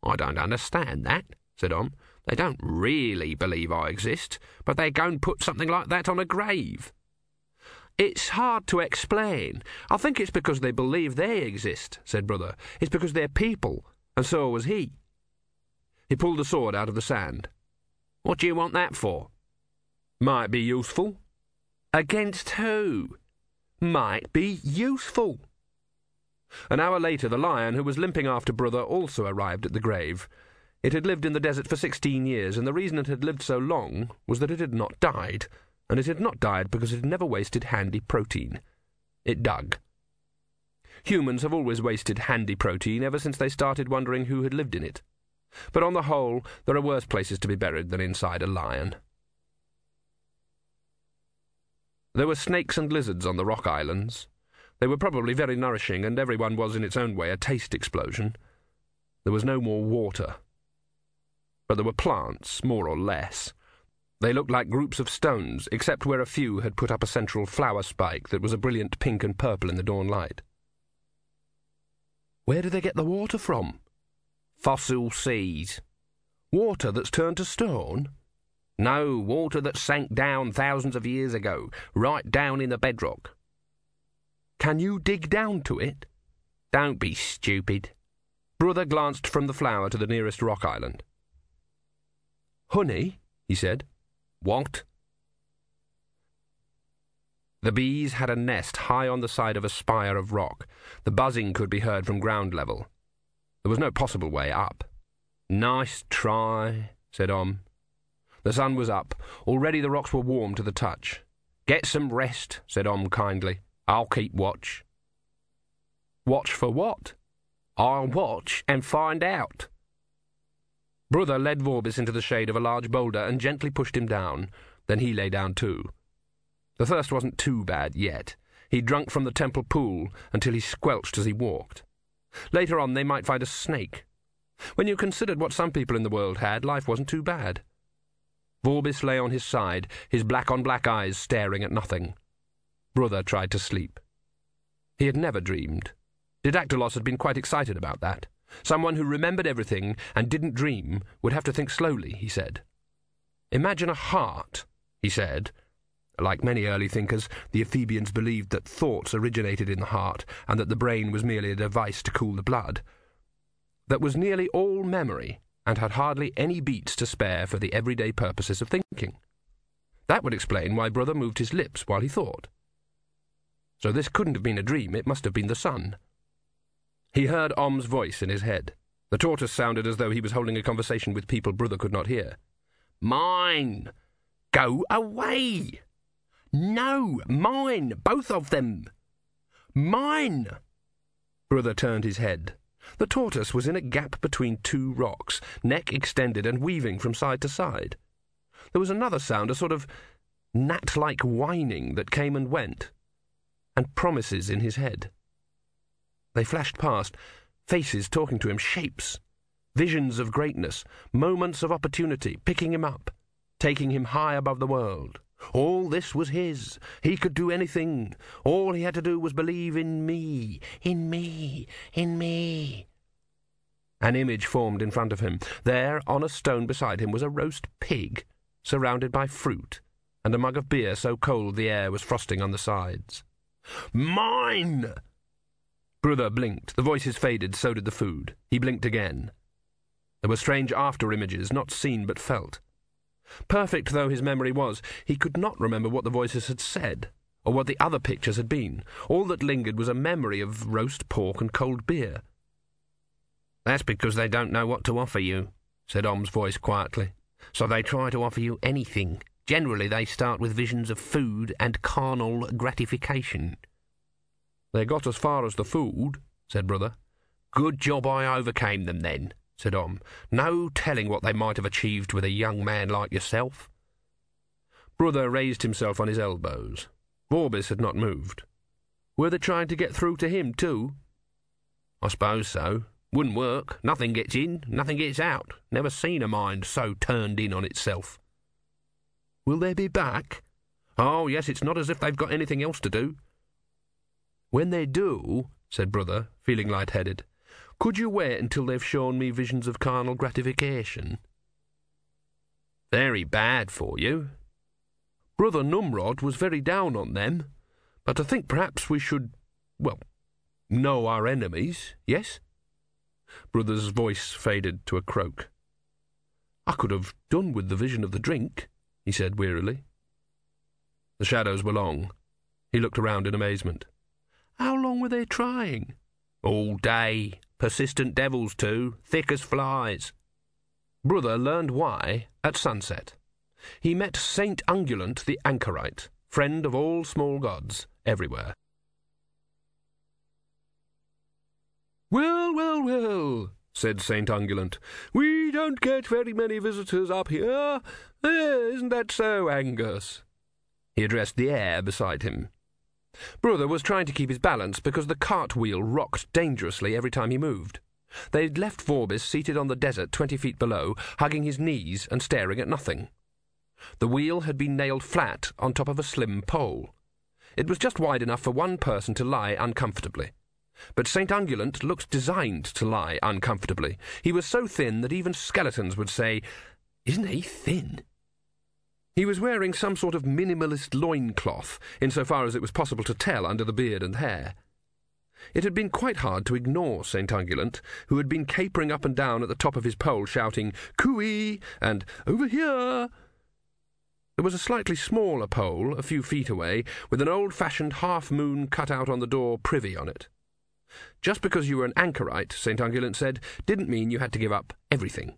I don't understand that, said Om. They don't really believe I exist, but they go and put something like that on a grave. It's hard to explain. I think it's because they believe they exist, said Brutha. It's because they're people, and so was he. He pulled the sword out of the sand. What do you want that for? Might be useful. Against who? Might be useful. An hour later, the lion, who was limping after Brutha, also arrived at the grave. It had lived in the desert for sixteen years, and the reason it had lived so long was that it had not died, and it had not died because it had never wasted handy protein. It dug. Humans have always wasted handy protein ever since they started wondering who had lived in it. But on the whole, there are worse places to be buried than inside a lion. There were snakes and lizards on the rock islands. They were probably very nourishing, and everyone was in its own way a taste explosion. There was no more water. But there were plants, more or less. They looked like groups of stones, except where a few had put up a central flower spike that was a brilliant pink and purple in the dawn light. Where do they get the water from? Fossil seas. Water that's turned to stone? No, water that sank down thousands of years ago, right down in the bedrock. Can you dig down to it? Don't be stupid. Brutha glanced from the flower to the nearest rock island. Honey, he said. What? The bees had a nest high on the side of a spire of rock. The buzzing could be heard from ground level. There was no possible way up. Nice try, said Om. The sun was up. Already the rocks were warm to the touch. Get some rest, said Om kindly. I'll keep watch. Watch for what? I'll watch and find out. Brutha led Vorbis into the shade of a large boulder and gently pushed him down. Then he lay down too. The thirst wasn't too bad yet. He drunk from the temple pool until he squelched as he walked. Later on, they might find a snake. When you considered what some people in the world had, life wasn't too bad. Vorbis lay on his side, his black on black eyes staring at nothing. Brutha tried to sleep. He had never dreamed. Didactylos had been quite excited about that. Someone who remembered everything and didn't dream would have to think slowly, he said. Imagine a heart, he said, Like many early thinkers, the Ephebians believed that thoughts originated in the heart, and that the brain was merely a device to cool the blood. That was nearly all memory, and had hardly any beats to spare for the everyday purposes of thinking. That would explain why Brutha moved his lips while he thought. So this couldn't have been a dream, it must have been the sun. He heard Om's voice in his head. The tortoise sounded as though he was holding a conversation with people Brutha could not hear. Mine! Go away! No, mine, both of them! Mine! Brutha turned his head. The tortoise was in a gap between two rocks, neck extended and weaving from side to side. There was another sound, a sort of gnat like whining that came and went, and promises in his head. They flashed past, faces talking to him, shapes, visions of greatness, moments of opportunity, picking him up, taking him high above the world. All this was his. He could do anything. All he had to do was believe in me, in me, in me. An image formed in front of him. There, on a stone beside him, was a roast pig, surrounded by fruit, and a mug of beer so cold the air was frosting on the sides. Mine! Brutha blinked. The voices faded, so did the food. He blinked again. There were strange after images, not seen but felt. Perfect though his memory was, he could not remember what the voices had said, or what the other pictures had been. All that lingered was a memory of roast pork and cold beer. That's because they don't know what to offer you, said Om's voice quietly. So they try to offer you anything. Generally, they start with visions of food and carnal gratification. They got as far as the food, said Brutha. Good job I overcame them then, said Om. No telling what they might have achieved with a young man like yourself. Brutha raised himself on his elbows. Vorbis had not moved. Were they trying to get through to him, too? I suppose so. Wouldn't work. Nothing gets in, nothing gets out. Never seen a mind so turned in on itself. Will they be back? Oh, yes, it's not as if they've got anything else to do. When they do, said Brutha, feeling light-headed, could you wait until they've shown me visions of carnal gratification? Very bad for you. Brother Nhumrod was very down on them, but I think perhaps we should, well, know our enemies, yes? Brutha's voice faded to a croak. I could have done with the vision of the drink, he said wearily. The shadows were long. He looked around in amazement. How long were they trying? All day. Persistent devils, too, thick as flies. Brutha learned why at sunset. He met Saint Ungulant the Anchorite, friend of all small gods, everywhere. Well, well, well, said Saint Ungulant. We don't get very many visitors up here. Eh, isn't that so, Angus? He addressed the air beside him. Brutha was trying to keep his balance because the cartwheel rocked dangerously every time he moved. They'd left Vorbis seated on the desert twenty feet below, hugging his knees and staring at nothing. The wheel had been nailed flat on top of a slim pole. It was just wide enough for one person to lie uncomfortably. But St. Ungulant looked designed to lie uncomfortably. He was so thin that even skeletons would say, Isn't he thin? He was wearing some sort of minimalist loincloth, insofar as it was possible to tell under the beard and hair. It had been quite hard to ignore St. Ungulant, who had been capering up and down at the top of his pole, shouting, Cooey! and Over here! There was a slightly smaller pole, a few feet away, with an old-fashioned half-moon cut out on the door privy on it. Just because you were an anchorite, St. Ungulant said, didn't mean you had to give up everything.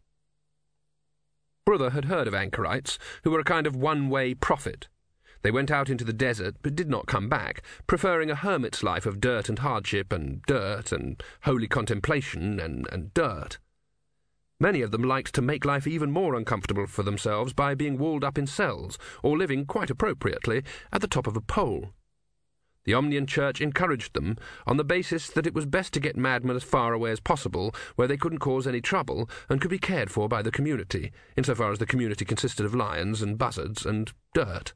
Brutha had heard of anchorites, who were a kind of one-way prophet. They went out into the desert, but did not come back, preferring a hermit's life of dirt and hardship, and dirt, and holy contemplation, and, and dirt. Many of them liked to make life even more uncomfortable for themselves by being walled up in cells, or living, quite appropriately, at the top of a pole. The Omnian Church encouraged them on the basis that it was best to get madmen as far away as possible, where they couldn't cause any trouble and could be cared for by the community, insofar as the community consisted of lions and buzzards and dirt.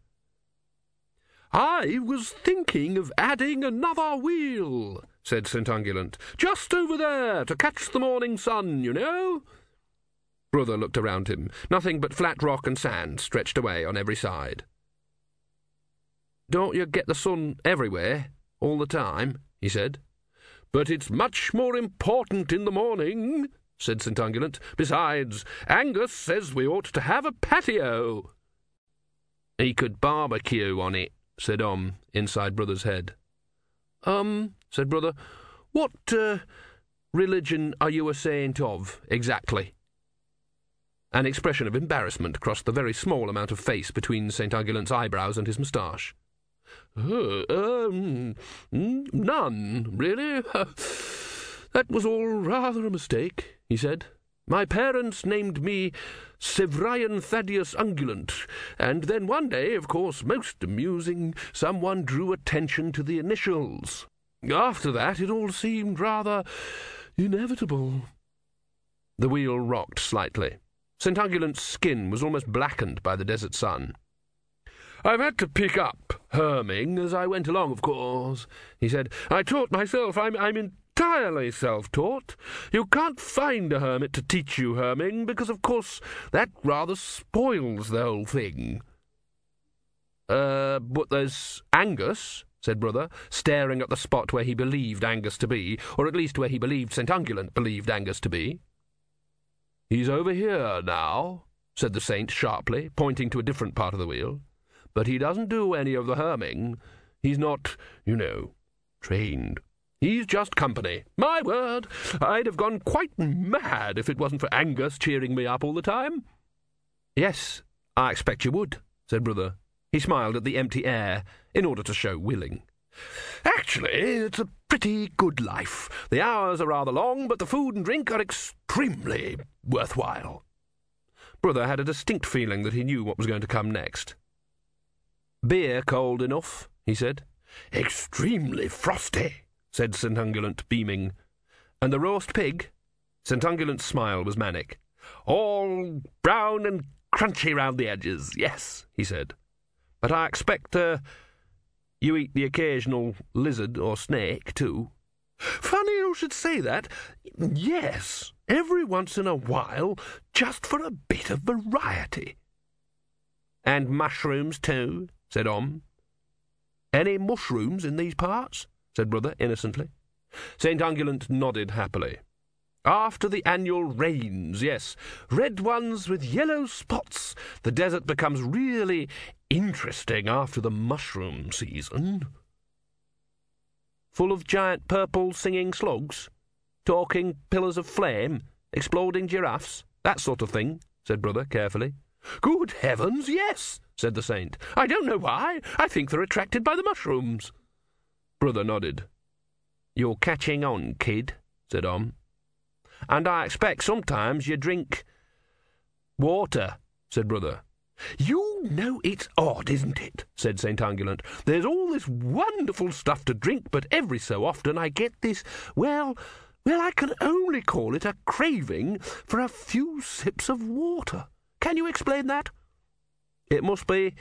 I was thinking of adding another wheel, said St. Ungulant, just over there, to catch the morning sun, you know. Brutha looked around him. Nothing but flat rock and sand stretched away on every side. Don't you get the sun everywhere, all the time? he said. But it's much more important in the morning, said St. Ungulant. Besides, Angus says we ought to have a patio. He could barbecue on it, said Om, inside Brutha's head. Um, said Brutha, what uh, religion are you a saint of, exactly? An expression of embarrassment crossed the very small amount of face between St. Ungulant's eyebrows and his moustache. Uh, um, none, really. that was all rather a mistake, he said. My parents named me Sevrian Thaddeus Ungulant, and then one day, of course, most amusing, someone drew attention to the initials. After that, it all seemed rather inevitable. The wheel rocked slightly. St. Ungulant's skin was almost blackened by the desert sun. I've had to pick up herming as I went along, of course, he said. I taught myself. I'm, I'm entirely self-taught. You can't find a hermit to teach you herming, because, of course, that rather spoils the whole thing. Uh, but there's Angus, said Brutha, staring at the spot where he believed Angus to be, or at least where he believed St. Ungulant believed Angus to be. He's over here now, said the saint sharply, pointing to a different part of the wheel. But he doesn't do any of the herming. He's not, you know, trained. He's just company. My word, I'd have gone quite mad if it wasn't for Angus cheering me up all the time. Yes, I expect you would, said Brutha. He smiled at the empty air in order to show willing. Actually, it's a pretty good life. The hours are rather long, but the food and drink are extremely worthwhile. Brutha had a distinct feeling that he knew what was going to come next. Beer cold enough, he said. Extremely frosty, said St. Ungulant, beaming. And the roast pig? St. Ungulant's smile was manic. All brown and crunchy round the edges, yes, he said. But I expect, uh, you eat the occasional lizard or snake, too. Funny you should say that. Yes, every once in a while, just for a bit of variety. And mushrooms, too, said Om. Any mushrooms in these parts? said Brutha innocently. St. Ungulant nodded happily. After the annual rains, yes. Red ones with yellow spots. The desert becomes really interesting after the mushroom season. Full of giant purple singing slugs? Talking pillars of flame? Exploding giraffes? That sort of thing, said Brutha carefully. Good heavens, yes, said the saint. I don't know why. I think they're attracted by the mushrooms. Brutha nodded. You're catching on, kid, said Om. And I expect sometimes you drink water, said Brutha. You know it's odd, isn't it? said St. Ungulant. There's all this wonderful stuff to drink, but every so often I get this, well, well, I can only call it a craving for a few sips of water. Can you explain that? It must be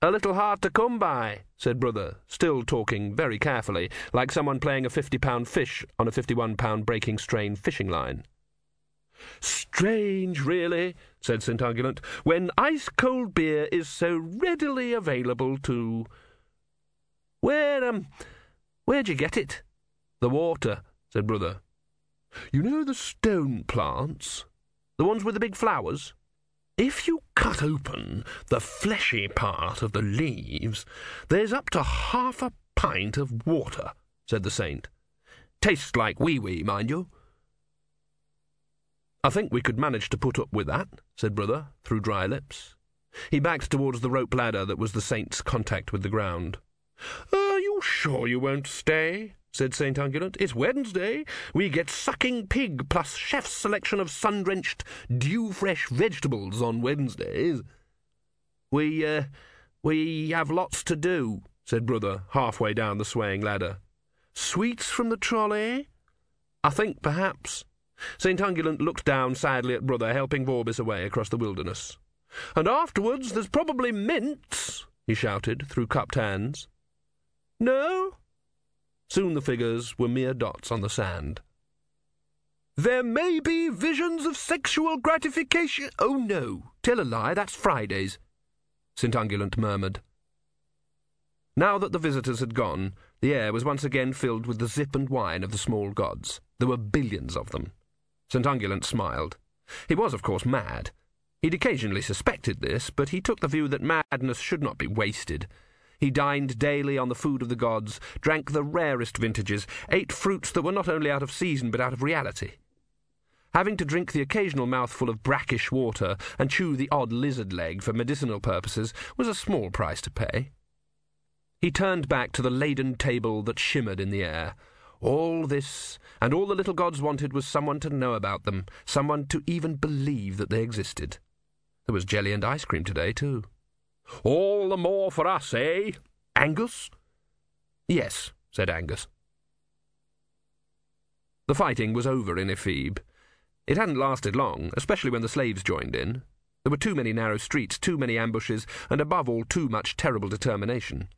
a little hard to come by, said Brutha, still talking very carefully, like someone playing a fifty-pound fish on a fifty-one-pound breaking strain fishing line. Strange, really, said St. Ungulant, when ice-cold beer is so readily available to... Where, um, where'd you get it? The water, said Brutha. You know the stone plants? The ones with the big flowers? If you cut open the fleshy part of the leaves, there's up to half a pint of water, said the saint. Tastes like wee-wee, mind you. I think we could manage to put up with that, said Brutha, through dry lips. He backed towards the rope ladder that was the saint's contact with the ground. Are you sure you won't stay? Said St. Ungulant. It's Wednesday. We get sucking pig plus chef's selection of sun-drenched, dew-fresh vegetables on Wednesdays. We, uh, we have lots to do, said Brutha, halfway down the swaying ladder. Sweets from the trolley? I think perhaps. St. Ungulant looked down sadly at Brutha, helping Vorbis away across the wilderness. And afterwards there's probably mints, he shouted through cupped hands. No? Soon the figures were mere dots on the sand. There may be visions of sexual gratification. Oh, no. Tell a lie. That's Fridays, St. Ungulant murmured. Now that the visitors had gone, the air was once again filled with the zip and whine of the small gods. There were billions of them. St. Ungulant smiled. He was, of course, mad. He'd occasionally suspected this, but he took the view that madness should not be wasted. He dined daily on the food of the gods, drank the rarest vintages, ate fruits that were not only out of season but out of reality. Having to drink the occasional mouthful of brackish water and chew the odd lizard leg for medicinal purposes was a small price to pay. He turned back to the laden table that shimmered in the air. All this, and all the little gods wanted was someone to know about them, someone to even believe that they existed. There was jelly and ice cream today, too. All the more for us, eh? Angus? Yes, said Angus. The fighting was over in Ephebe. It hadn't lasted long, especially when the slaves joined in. There were too many narrow streets, too many ambushes, and above all, too much terrible determination.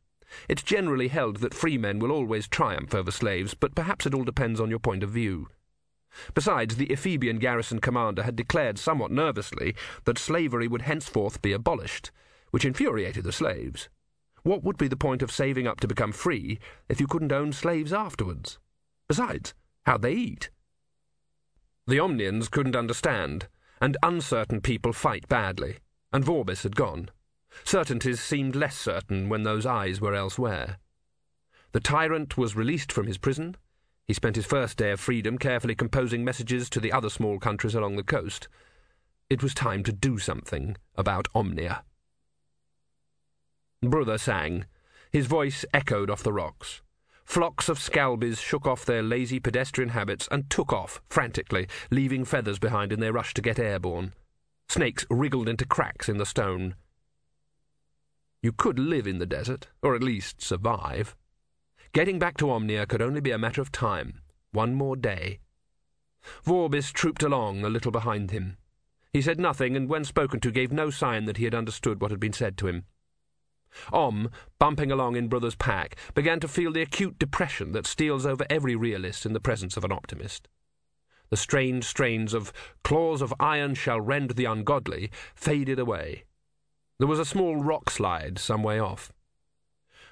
It's generally held that free men will always triumph over slaves, but perhaps it all depends on your point of view. Besides, the Ephebian garrison commander had declared somewhat nervously that slavery would henceforth be abolished, which infuriated the slaves. What would be the point of saving up to become free if you couldn't own slaves afterwards? Besides, how'd they eat? The Omnians couldn't understand, and uncertain people fight badly, and Vorbis had gone. Certainties seemed less certain when those eyes were elsewhere. The tyrant was released from his prison. He spent his first day of freedom carefully composing messages to the other small countries along the coast. It was time to do something about Omnia. Brutha sang. His voice echoed off the rocks. Flocks of scalbies shook off their lazy pedestrian habits and took off frantically, leaving feathers behind in their rush to get airborne. Snakes wriggled into cracks in the stone. You could live in the desert, or at least survive. Getting back to Omnia could only be a matter of time. One more day. Vorbis trooped along a little behind him. He said nothing, and when spoken to, gave no sign that he had understood what had been said to him. Om, bumping along in Brutha's pack, began to feel the acute depression that steals over every realist in the presence of an optimist. The strange strains of claws of iron shall rend the ungodly faded away. There was a small rock slide some way off.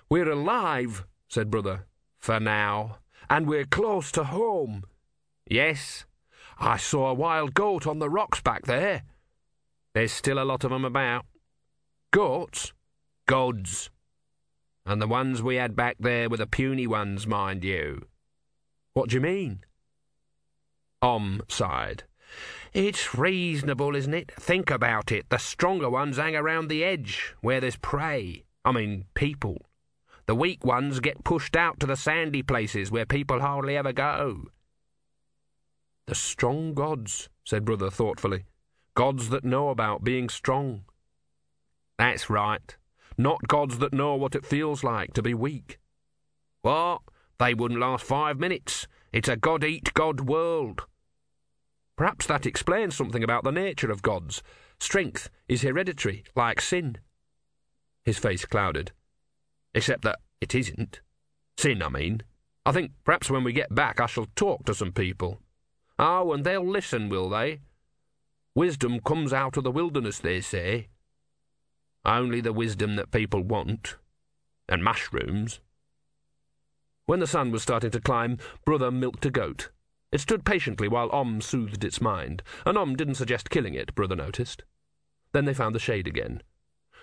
We're alive, said Brutha, for now, and we're close to home. Yes, I saw a wild goat on the rocks back there. There's still a lot of 'em about. Goats? Gods. And the ones we had back there were the puny ones, mind you. What do you mean? Om sighed. It's reasonable, isn't it? Think about it. The stronger ones hang around the edge, where there's prey. I mean, people. The weak ones get pushed out to the sandy places where people hardly ever go. The strong gods, said Brutha thoughtfully. Gods that know about being strong. That's right. Not gods that know what it feels like to be weak. What? They wouldn't last five minutes. It's a God eat God world. Perhaps that explains something about the nature of gods. Strength is hereditary, like sin. His face clouded. Except that it isn't. Sin, I mean. I think perhaps when we get back I shall talk to some people. Oh, and they'll listen, will they? Wisdom comes out of the wilderness, they say. Only the wisdom that people want. And mushrooms. When the sun was starting to climb, Brutha milked a goat. It stood patiently while Om soothed its mind, and Om didn't suggest killing it, Brutha noticed. Then they found the shade again.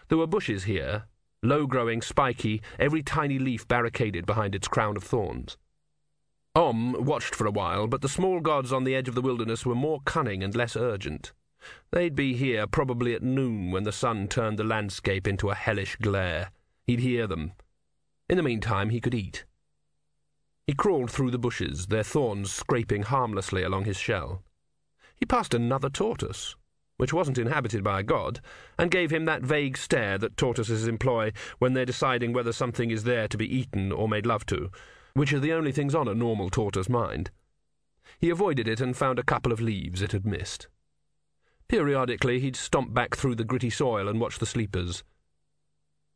There were bushes here, low-growing, spiky, every tiny leaf barricaded behind its crown of thorns. Om watched for a while, but the small gods on the edge of the wilderness were more cunning and less urgent. They'd be here probably at noon when the sun turned the landscape into a hellish glare. He'd hear them. In the meantime, he could eat. He crawled through the bushes, their thorns scraping harmlessly along his shell. He passed another tortoise, which wasn't inhabited by a god, and gave him that vague stare that tortoises employ when they're deciding whether something is there to be eaten or made love to, which are the only things on a normal tortoise mind. He avoided it and found a couple of leaves it had missed. Periodically he'd stomp back through the gritty soil and watch the sleepers.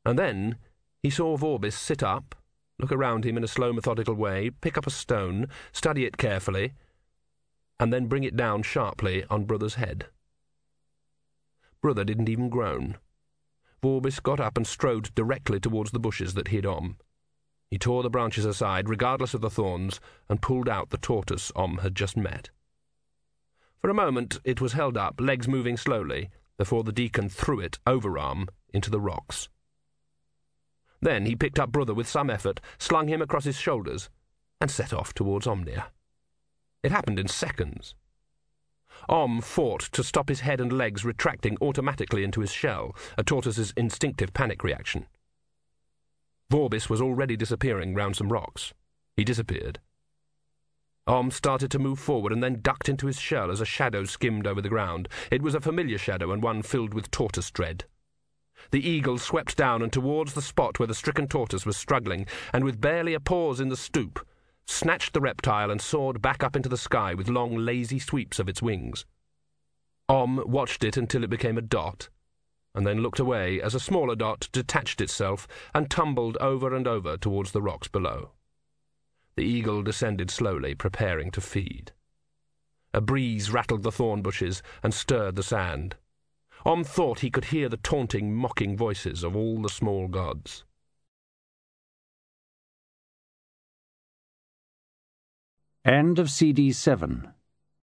And then he saw Vorbis sit up, look around him in a slow, methodical way, pick up a stone, study it carefully, and then bring it down sharply on Brutha's head. Brutha didn't even groan. Vorbis got up and strode directly towards the bushes that hid Om. He tore the branches aside, regardless of the thorns, and pulled out the tortoise Om had just met. For a moment it was held up, legs moving slowly, before the deacon threw it, overarm, into the rocks. Then he picked up Brutha with some effort, slung him across his shoulders, and set off towards Omnia. It happened in seconds. Om fought to stop his head and legs retracting automatically into his shell, a tortoise's instinctive panic reaction. Vorbis was already disappearing round some rocks. He disappeared. Om started to move forward and then ducked into his shell as a shadow skimmed over the ground. It was a familiar shadow and one filled with tortoise dread. The eagle swept down and towards the spot where the stricken tortoise was struggling, and with barely a pause in the stoop, snatched the reptile and soared back up into the sky with long, lazy sweeps of its wings. Om watched it until it became a dot, and then looked away as a smaller dot detached itself and tumbled over and over towards the rocks below. The eagle descended slowly, preparing to feed. A breeze rattled the thorn bushes and stirred the sand. Om thought he could hear the taunting, mocking voices of all the small gods. End of CD 7